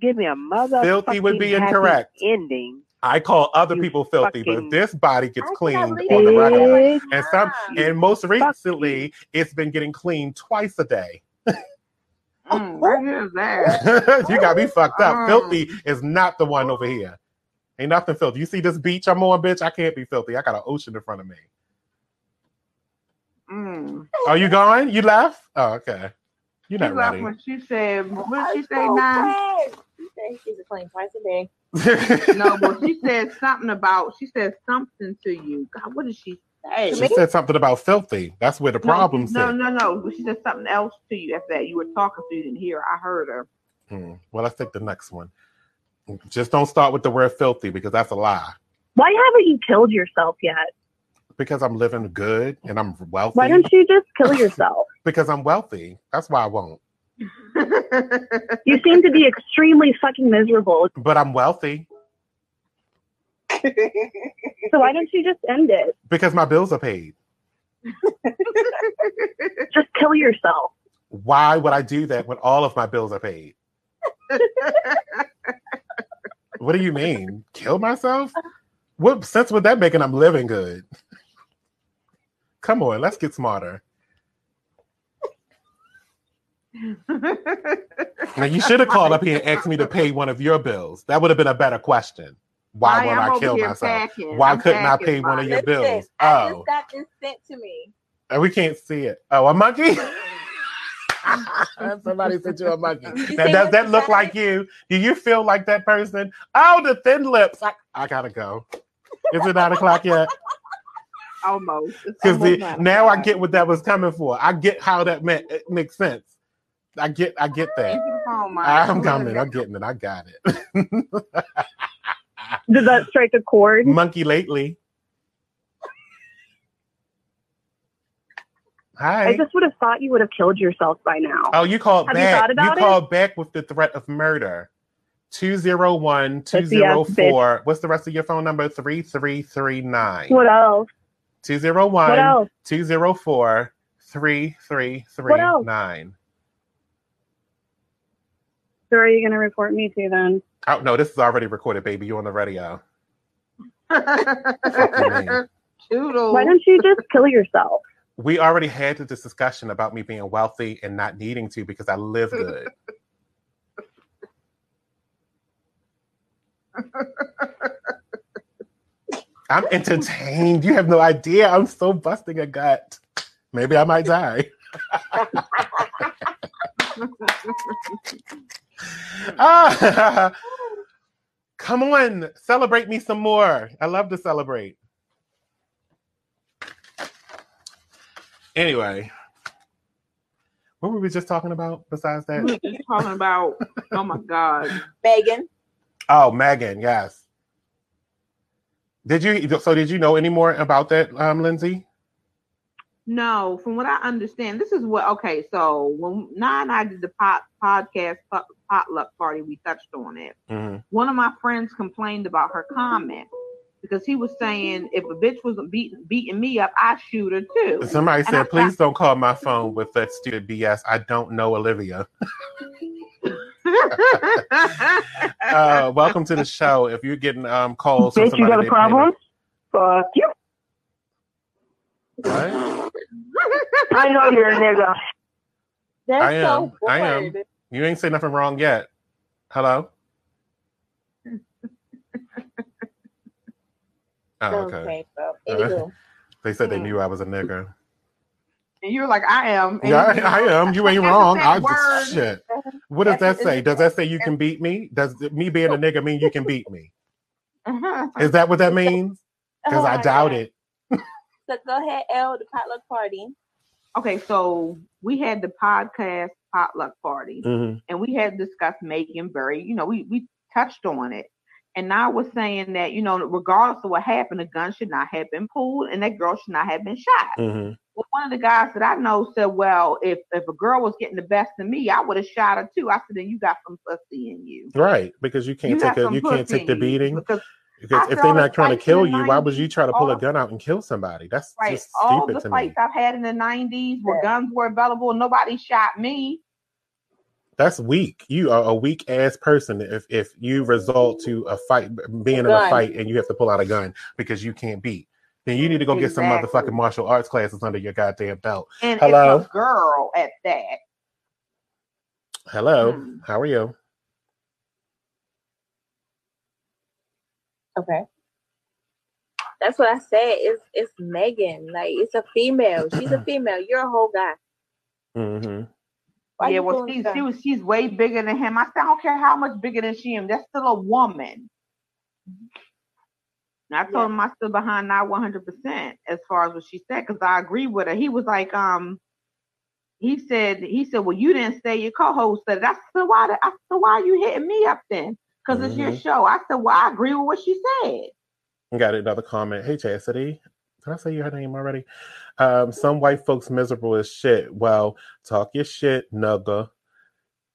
Give me a mother. Filthy would be incorrect. Ending. I call other You people filthy, but fucking- if this body gets I cleaned on the you. regular, Bitch. and some, and most recently, it's been getting cleaned twice a day. Mm, what is that? you got me fucked up. Mm. Filthy is not the one over here. Ain't nothing filthy. You see this beach I'm on, bitch? I can't be filthy. I got an ocean in front of me. Mm. Are you gone? You left? Oh, okay. You're She not left ready. when she said, what I'm she say so now? Glad. She's a clean twice a day. No, but she said something about, she said something to you. God, what did she say? she said something about filthy. That's where the problem no, no, no, no. She said something else to you after that. You were talking to you didn't hear. I heard her. Hmm. Well, let's take the next one. Just don't start with the word filthy because that's a lie. Why haven't you killed yourself yet? Because I'm living good and I'm wealthy. Why don't you just kill yourself? Because I'm wealthy. That's why I won't. You seem to be extremely fucking miserable. But I'm wealthy So why don't you just end it? because my bills are paid. Just kill yourself. Why would I do that when all of my bills are paid? What do you mean? Kill myself? What sense would that make? And I'm living good. Come on, let's get smarter. Now you should have called up here and asked me to pay one of your bills. That would have been a better question. Why would am I kill myself? packing. Why I'm couldn't I packing pay one of mine. your bills? I Oh, just got this sent to me. and we can't see it. Oh, a monkey? Somebody sent you a monkey. You Now, does that look like you? Do you feel like that person? Oh, the thin lips. I, I gotta go. Is it nine o'clock yet? Almost. Because now I get what that was coming for. I get how that meant. It makes sense. I get. I get that. Oh my! I'm coming. I'm getting it. I got it. Did that strike a chord? Monkey lately. Hi. I just would have thought you would have killed yourself by now. Oh, you called Have you back. thought about it? called back with the threat of murder. 201 That's the ass 204. What's the rest of your phone number? 3339. What else? 201 204 3339. Who are you going to report me to then? Oh, no, this is already recorded, baby. You're on the radio. Toodles. Why don't you just kill yourself? We already had this discussion about me being wealthy and not needing to because I live good. I'm entertained. You have no idea. I'm so busting a gut. Maybe I might die. ah, come on, celebrate me some more. I love to celebrate. Anyway, what were we just talking about besides that? We that? were just talking about. Oh my god. Megan. Oh, Megan, yes. Did you so did you know any more about that, um, Lindsay? No, from what I understand, this is what. Okay, so when Na and I did the pot, podcast pot, potluck party, we touched on it. Mhm. One of my friends complained about her comment because he was saying if a bitch was beating beating me up, I shoot her too. Somebody And I said, please don't call my phone with that stupid BS. I don't know Olivia. uh, welcome to the show. If you're getting um calls from Bitch, you got a problem? Fuck you. What? I know you're a nigga. That's I am. so I am. Bored. You ain't say nothing wrong yet. Hello? Oh, okay. Okay, bro. They said they hmm. knew I was a nigga. And you were like, I am. And Yeah, you- I, I am. You ain't wrong. I same word. shit. What does that say? Does that say you can beat me? Does me being a nigga mean you can beat me? Is that what that means? Because Oh I doubt God. it. So go ahead, L, the potluck party. Okay, so we had the podcast potluck party, Mhm. and we had discussed making very, you know, we we touched on it, and I was saying that you know, regardless of what happened, a gun should not have been pulled, and that girl should not have been shot. Mhm. Well, one of the guys that I know said, "Well, if if a girl was getting the best of me, I would have shot her too." I said, "Then you got some pussy in you." Right, because you can't You take a you can't take the beating. because Because I if they're the not trying to kill the you, why would you try to pull a gun out and kill somebody? That's Right, just all stupid the to fights me. I've had in the '90s where guns were available, and nobody shot me. That's weak. You are a weak ass person if if you result to a fight being in a fight and you have to pull out a gun because you can't beat. Then you need to go get some motherfucking martial arts classes under your goddamn belt. And Hello. it's a girl at that. Hello. Hmm. How are you? Okay. That's what I said. It's it's Megan. Like it's a female. She's a female. You're a whole guy. Mm-hmm. Why yeah, well, pulling she, the she was she's way bigger than him. I said, I don't care how much bigger than she am. That's still a woman. And I told him I stood behind that 100 percent as far as what she said because I agree with her. He was like, um, he said, he said, well, you didn't say your co-host said it. I said, why? the- I said, why are you hitting me up then? Because it's your Mhm. show. I said, well, I agree with what she said. Got another comment. Hey Chastity. Did I say your name already? Um, some white folks miserable as shit. Well, talk your shit, nugga.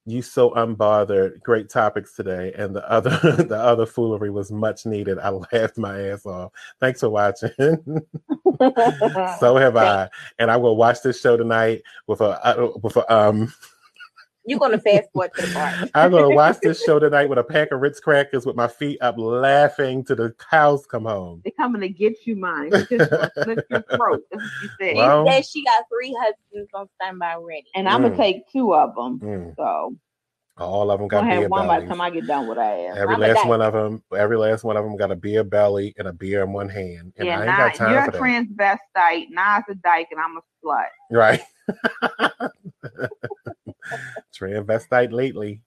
You so unbothered. Great topics today, and the other the other foolery was much needed. I laughed my ass off. Thanks for watching. so have I, and I will watch this show tonight with a uh, with a um You're gonna fast forward to the part. I'm gonna watch this show tonight with a pack of Ritz crackers with my feet up, laughing till the cows come home. They're coming to get you, mine. They just gonna slit your throat. That's what you said. Well- She said she got three husbands on standby ready. and I'm gonna Mm. take two of them. Mm. So All of them got gonna beer have one by the bellies. time I get done with ass. Every I'm last one of them, every last one of them got a beer belly and a beer in one hand, and yeah, I ain't now got time you're for a that. transvestite, Nas a dyke, and I'm a slut. Right. Transvestite lately.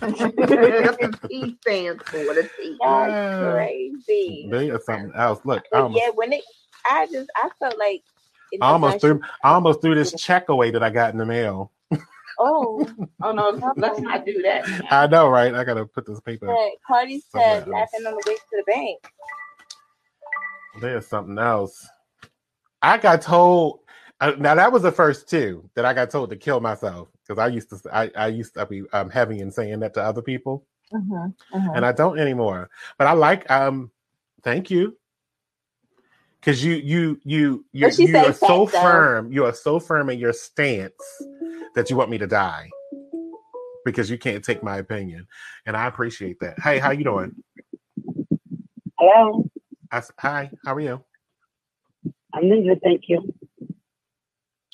That's what T stands for. The T. Crazy. They are something else. Look, I But almost, yeah, when it, I just, I felt like. it I almost threw, I almost threw this check away that I got in the mail. Oh, Oh no, let's not do that. now. I know, right? I gotta put this paper. but Cardi Somewhere said else. laughing on the way to the bank. There's something else. I got told. Now that was the first two that I got told to kill myself because I used to. I, I used to be um, heavy in saying that to other people, Mm-hmm. and I don't anymore. But I like. Um, thank you. Because you you you you she you are so though. firm. You are so firm in your stance that you want me to die because you can't take my opinion, and I appreciate that. Hey, how you doing? Hello, I, hi, how are you? I'm doing good, thank you.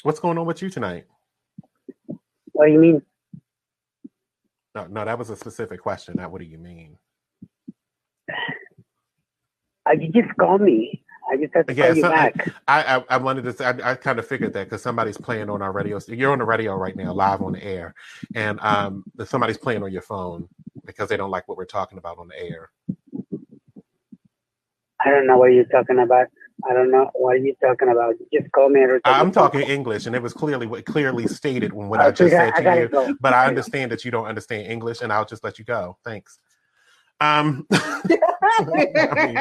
What's going on with you tonight? What do you mean? No, no, that was a specific question. Not what do you mean? Uh, you just called me. I just have to Yeah, call you so back. I, I I wanted to say I, I kind of figured that because somebody's playing on our radio. You're on the radio right now, live on the air, and um, somebody's playing on your phone because they don't like what we're talking about on the air. I don't know what you're talking about. I don't know what are you talking about. You just call me. I'm talking English, and it was clearly what clearly stated when what I Oh, just said I to gotta you. go. But I understand that you don't understand English, and I'll just let you go. Thanks. Um, I mean,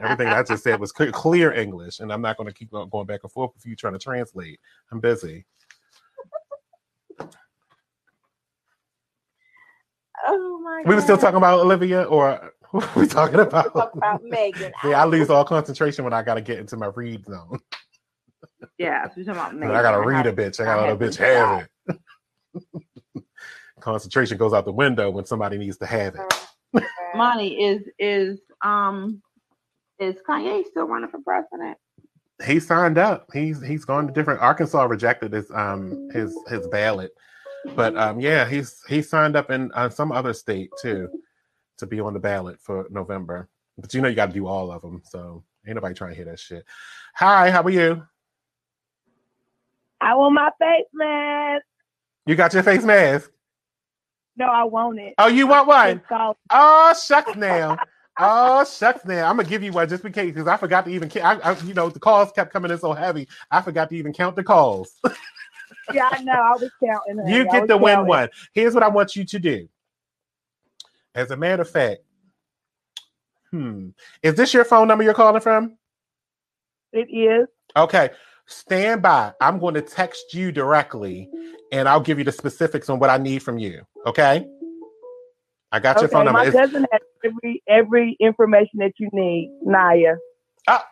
everything I just said was clear, clear English, and I'm not going to keep going back and forth with you trying to translate. I'm busy. Oh my We were still talking about Olivia, or what were we talking about? Talk about Megan. See, I lose all concentration when I got to get into my read zone. Yeah, so you're talking about I got to Megan. read a bitch. I I got to let a had bitch have it. concentration goes out the window when somebody needs to have it. Money is is um is Kanye still running for president? He signed up. He's he's gone to different. Arkansas rejected his um his his ballot, but um yeah he's he signed up in uh, some other state too to be on the ballot for November. But you know you got to do all of them, so ain't nobody trying to hear that shit. Hi, how are you? I want my face mask. You got your face mask? No, I want it. Oh, you want one? Oh shucks now. Oh shucks now. I'm gonna give you one just in case because I forgot to even. I, I, you know, the calls kept coming in so heavy. I forgot to even count the calls. Yeah, I know. I was counting. honey. you I get to win one. Here's what I want you to do. As a matter of fact, hmm, is this your phone number you're calling from? It is. Okay, stand by. I'm going to text you directly, and I'll give you the specifics on what I need from you. Okay. I got your Okay, phone number. my It's- cousin has every every information that you need. Naya. Ah,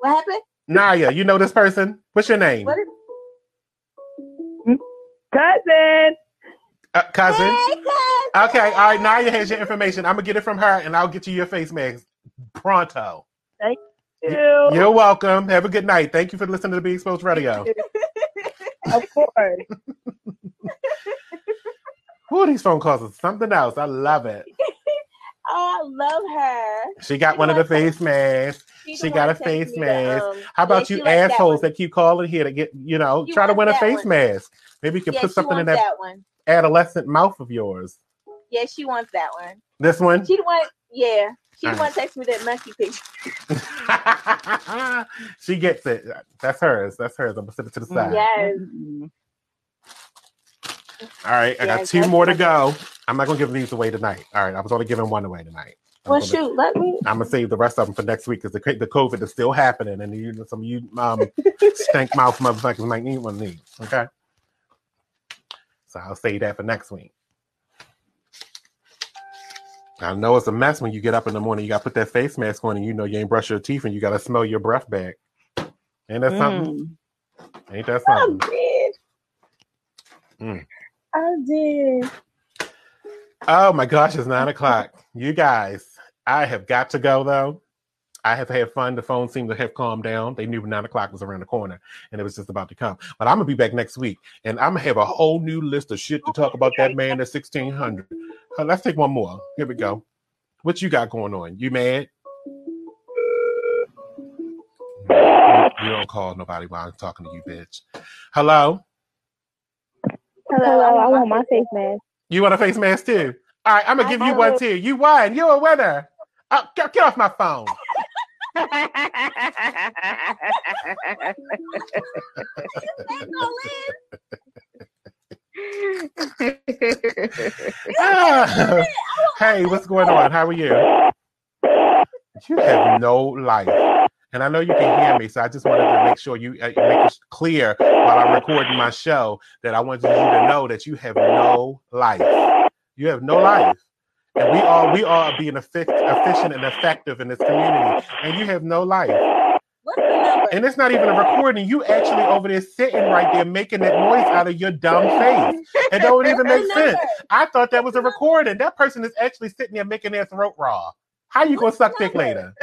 What happened? Naya, you know this person? What's your name? What is Cousin. Uh, cousin. Hey, cousin. Okay, all right. Naya has your information. I'm gonna get it from her, and I'll get you your face mask pronto. Thank you. You're welcome. Have a good night. Thank you for listening to the Be Exposed Radio. Of course. Who these phone calls are something else. I love it. Oh, I love her. She got She one of the face masks. She She got a face the, mask. um, How about yeah, you that assholes one. that keep calling here to get, you know, She try to win a face one. mask? Maybe you can Yeah, put something in that, that one. Adolescent mouth of yours. Yeah, she wants that one. This one? She one. Yeah, she the All one right. text me that monkey picture. she gets it. That's hers. That's hers. I'm gonna sit it to the side. Yes. All right, I got two more to go. I'm not gonna give these away tonight. All right, I was only giving one away tonight. I'm Well, gonna- shoot, let me. I'm gonna save the rest of them for next week because the the COVID is still happening, and you some of you um stank mouth motherfuckers might need one of these. Okay, so I'll save that for next week. I know it's a mess when you get up in the morning. You got to put that face mask on, and you know you ain't brush your teeth, and you got to smell your breath back. Ain't that something? Ain't that I'm something? dead. Mm. I did. Oh my gosh, it's nine o'clock. You guys, I have got to go though. I have had fun. The phone seemed to have calmed down. They knew nine o'clock was around the corner and it was just about to come. But I'm gonna be back next week and I'm gonna have a whole new list of shit to talk about that man at 1600. Uh, let's take one more. Here we go. What you got going on? You mad? You don't call nobody while I'm talking to you, bitch. Hello? Hello, I want my face mask. You want a face mask too? All right, I'm gonna give you one too. You won. You're a winner. Uh, get, get off my phone. Hey, what's going on? How are you? You have no life. And I know you can hear me, so I just wanted to make sure you uh, make it clear while I'm recording my show that I wanted you to know that you have no life. You have no life. And we are we are being efficient and effective in this community, and you have no life. And it's not even a recording. You actually over there sitting right there making that noise out of your dumb face. It don't even make sense. I thought that was a recording. That person is actually sitting there making their throat raw. How you gonna suck dick later?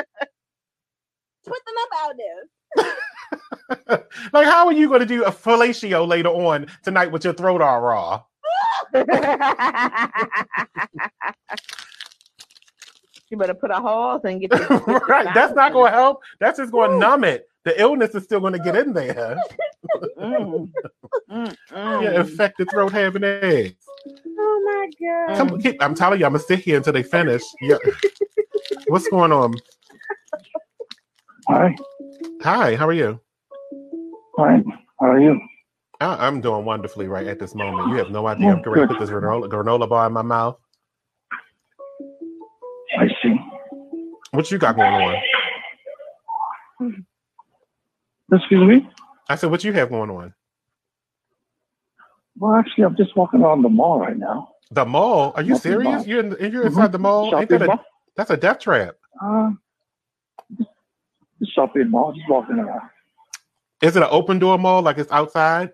Put the number out there. like, how are you gonna do a fellatio later on tonight with your throat all raw? You better put a horse and get the right. That's not gonna help. That's just gonna numb it. The illness is still gonna get in there. Mm. Mm, Yeah, mm. infected throat having eggs. Oh my god. Come, keep, I'm telling you, I'm gonna sit here until they finish. Yeah. What's going on? Hi. Hi, how are you? Fine. How are you? I, I'm doing wonderfully right at this moment. You have no idea. I'm going to put this granola, granola bar in my mouth. I see. What you got going on? Excuse me? I said, what you have going on? Well, actually, I'm just walking around the mall right now. The mall? Are you serious? You're in, you're inside the mall? Ain't that a, mall? that's a death trap. Uh, shopping mall, just walking around. Is it an open door mall like it's outside?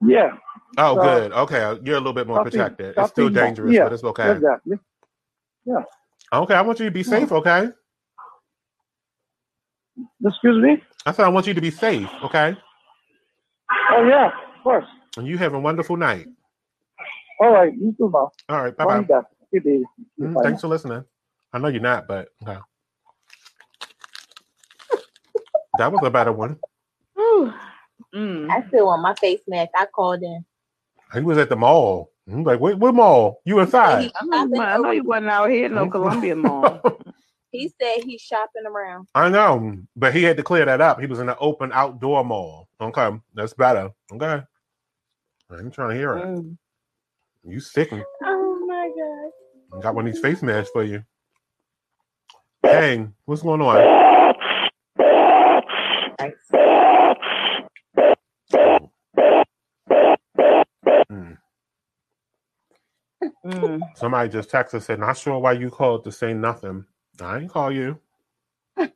Yeah. Oh, Uh, good. Okay, you're a little bit more shopping- protected. It's still dangerous, Yeah, but it's okay. Exactly. Yeah. Okay, I want you to be safe. Okay. Excuse me? I said I want you to be safe. Okay. Oh, yeah, of course. And you have a wonderful night. All right, you too, now. All right. bye bye. me back. Mm, Bye thanks for listening. I know you're not, but okay. That was a better one. Mm. I still want my face mask. I called in. He was at the mall. I'm like, what, what mall? You inside? I know, I know you wasn't out here in no Columbia Mall. He said he's shopping around. I know, but he had to clear that up. He was in an open outdoor mall. Okay, that's better. Okay, I'm trying to hear it. Mm. You sick? Oh my god. Got one of these face masks for you. Hey, what's going on? Mm. Somebody just texted and said, "Not sure why you called to say nothing." I ain't call you.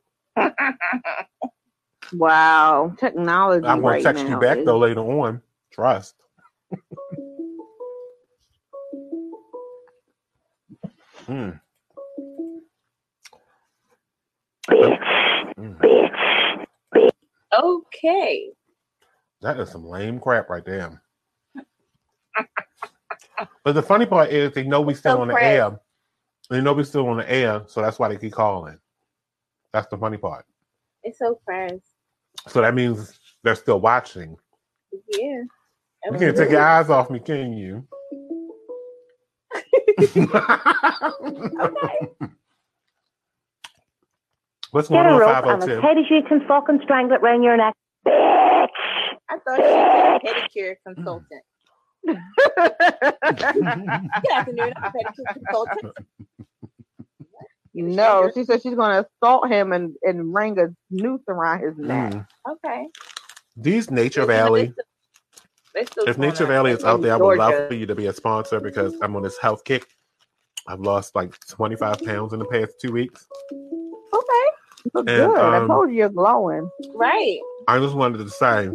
Wow, technology. I'm gonna right text you back is- though later on. Trust. Hmm. Okay. That is some lame crap right there. But the funny part is they know we still So on the crap. air. They know we still on the air, so that's why they keep calling. That's the funny part. It's so fast. So that means they're still watching. Yeah. You can't take your eyes off me, can you? What's Get going a on, rope and as 502? tight as you can fucking strangle it round your neck. I thought she was a pedicure consultant. Good afternoon, I'm a pedicure consultant. No, she said she's gonna assault him and, and ring a noose around his neck. Mm. Okay. These Nature Valley, They still if Nature. Valley is out there, I would love for you to be a sponsor because I'm on this health kick. I've lost like 25 pounds in the past two weeks. Okay. Look And, good. I um, told you you're glowing. Right. I just wanted to say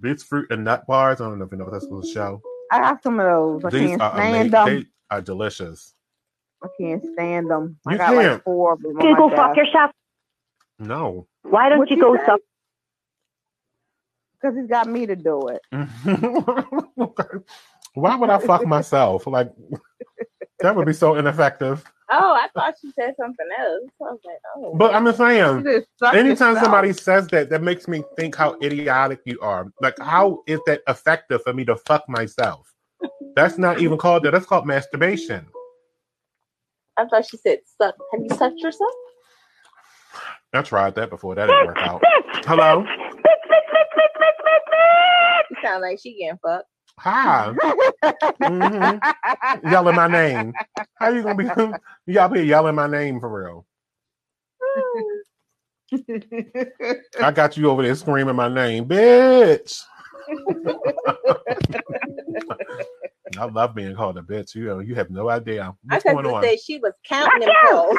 These fruit and nut bars. I don't even know if that's a show. I got some of those. I These can't are stand amazing. them. They are delicious. I can't stand them. I You got like can't. four of them. You go fuck yourself. No. Why don't What you you go say? suck? Because he's got me to do it. Why would I fuck myself? Like that would be so ineffective. Oh, I thought you said something else. I was like, oh. But I'm just saying, You just suck anytime yourself. somebody says that, that makes me think how idiotic you are. Like, how is that effective for me to fuck myself? That's not even called that. That's called masturbation. I thought she said suck. Have you sucked yourself? I tried that before. That didn't work out. Hello. You sound like she getting fucked. Hi. Mhm. Yelling my name. How you gonna be? Y'all be yelling my name for real. I got you over there screaming my name, bitch. I love being called a bitch. You know, you have no idea I what's thought going you on. said she was counting fuck them calls.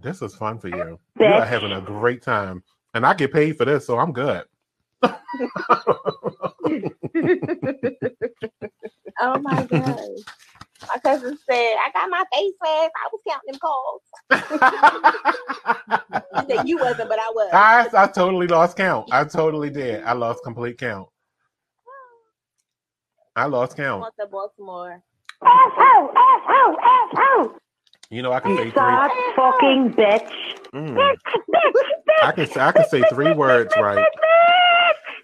This is fun for you. You are having a great time, and I get paid for this, so I'm good. Oh my god. My cousin said, I got my face mask. I was counting them calls. you said you wasn't, but I was. I, I totally lost count. I totally did. I lost complete count. I lost I count. want the Baltimore. You know, I can say three. Stop fucking bitch. Mm. I can I can say three words right.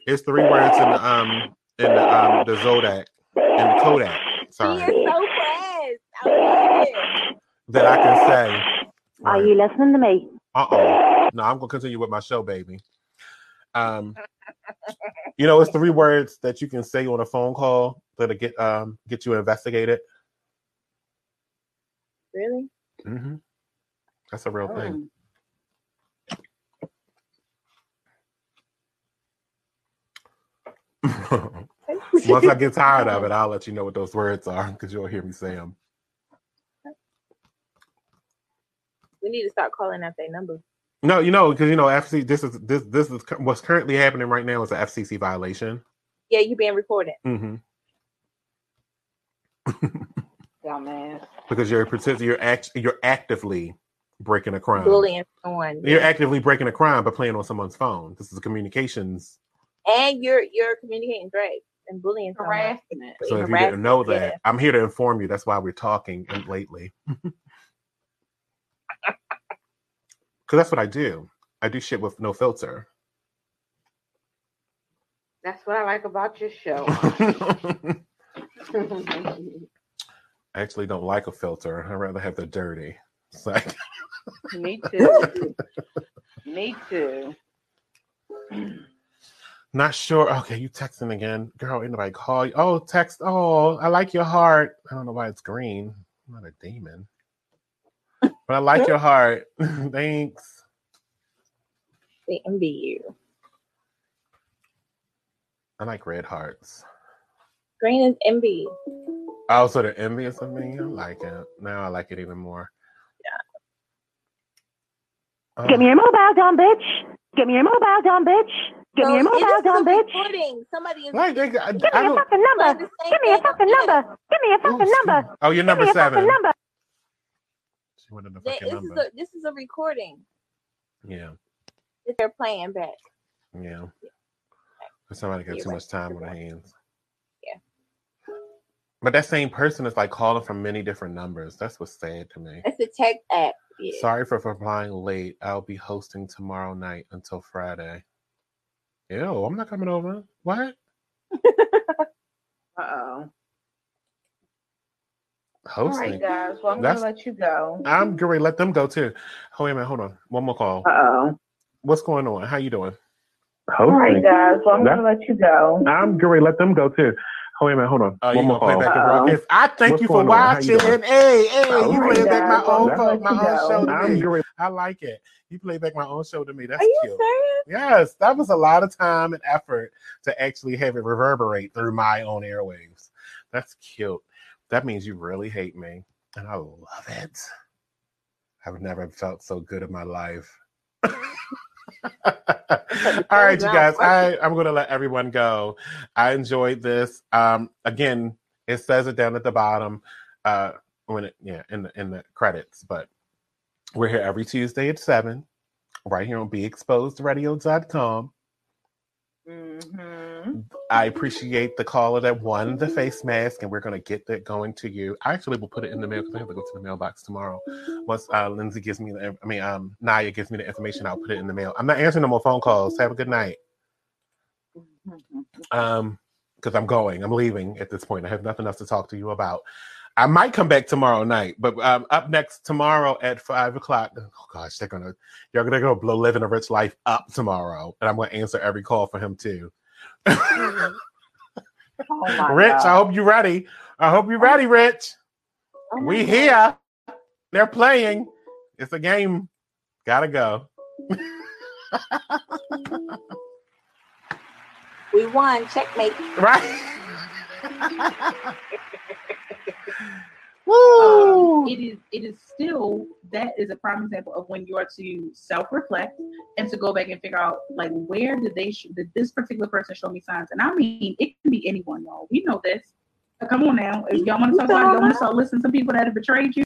It's three words in the um in the um the Zodak in the Kodak. She Sorry, is so fast. I love it. that I can say. Are you listening to me? Uh oh. No, I'm gonna continue with my show, baby. Um, you know, it's three words that you can say on a phone call that'll get um get you investigated. Really? Mm-hmm. That's a real thing. Once I get tired of it, I'll let you know what those words are because you'll hear me say them. We need to start calling out their number. No, you know, because you know, FCC. This is this this is what's currently happening right now is an FCC violation. Yeah, you being recorded. Mm-hmm. man. Because you're partic- you're act you're actively breaking a crime. Bullying someone. You're actively breaking a crime by playing on someone's phone. This is a communications. And you're you're communicating direct and bullying someone. Harassment. So if you didn't know yeah. that, I'm here to inform you. That's why we're talking lately. Because that's what I do. I do shit with no filter. That's what I like about your show. I actually don't like a filter. I'd rather have the dirty. It's like, Me too. Me too. Not sure. Okay, you texting again. Girl, ain't nobody call you. Oh, text. Oh, I like your heart. I don't know why it's green. I'm not a demon. But I like your heart. Thanks. They envy you. I like red hearts. Green is envy. Oh, so they're envious of me? I like it. Now I like it even more. Yeah. Give me your mobile, dumb bitch. Get me your mobile, dumb bitch. Give me your So, mobile, this is dumb a bitch. recording. Somebody is Like, they, I, Give me I fucking number. Give me a fucking number. Give me a fucking number. oh, you're Give number me your fucking seven. number. She wanted the fucking this number. is a this is a recording Yeah, that they're playing back. yeah. But somebody got You're too right. much time on their hands. Yeah. But that same person is like calling from many different numbers. That's what's sad to me. It's a text app. Yeah. Sorry for replying late. I'll be hosting tomorrow night until Friday. Ew, I'm not coming over. What? Uh oh. All Hosting? right, guys. Well, I'm That's- gonna let you go. I'm going to let them go too. Oh, wait a minute. Hold on. One more call. Uh oh. What's going on? How you doing? All right, guys. Well, I'm That- gonna let you go. I'm going to let them go too. Oh, wait a minute. Hold on. Oh, you One more gonna play call. back the Uh-oh. broadcast? I thank What's you for going on? How you watching. doing? Hey, hey, Oh, you right, play back my guys. Well, own I'm phone, gonna my let you own go. show to I'm me. going I like it. You play back my own show to me. That's Are you cute. serious? Yes, that was a lot of time and effort to actually have it reverberate through my own airwaves. That's cute. That means you really hate me, and I love it. I've never felt so good in my life. All right, you guys. I, I'm going to let everyone go. I enjoyed this. Um, again, it says it down at the bottom uh, when it, yeah, in the in the credits. But we're here every Tuesday at seven, right here on BeExposedRadio.com. Mm-hmm. I appreciate the caller that won the face mask, and we're going to get that going to you. I actually will put it in the mail because I have to go to the mailbox tomorrow. Once uh, Lindsay gives me the, I mean, um, Naya gives me the information, I'll put it in the mail. I'm not answering no more phone calls. Have a good night. Um, because I'm going, I'm leaving at this point. I have nothing else to talk to you about. I might come back tomorrow night, but um, up next tomorrow at five o'clock. Oh gosh, they're gonna you're gonna go blow living a rich life up tomorrow, and I'm gonna answer every call for him too. Oh Rich, God. I hope you're ready. I hope you're ready, Rich. Oh we God. here. They're playing. It's a game. Gotta go. We won. Checkmate. Right. Um, it is it is still that is a prime example of when you are to self reflect and to go back and figure out like where did they sh- did this particular person show me signs? And I mean it can be anyone y'all. We know this. Come on now. If y'all want to talk about y'all want to start listening to people that have betrayed you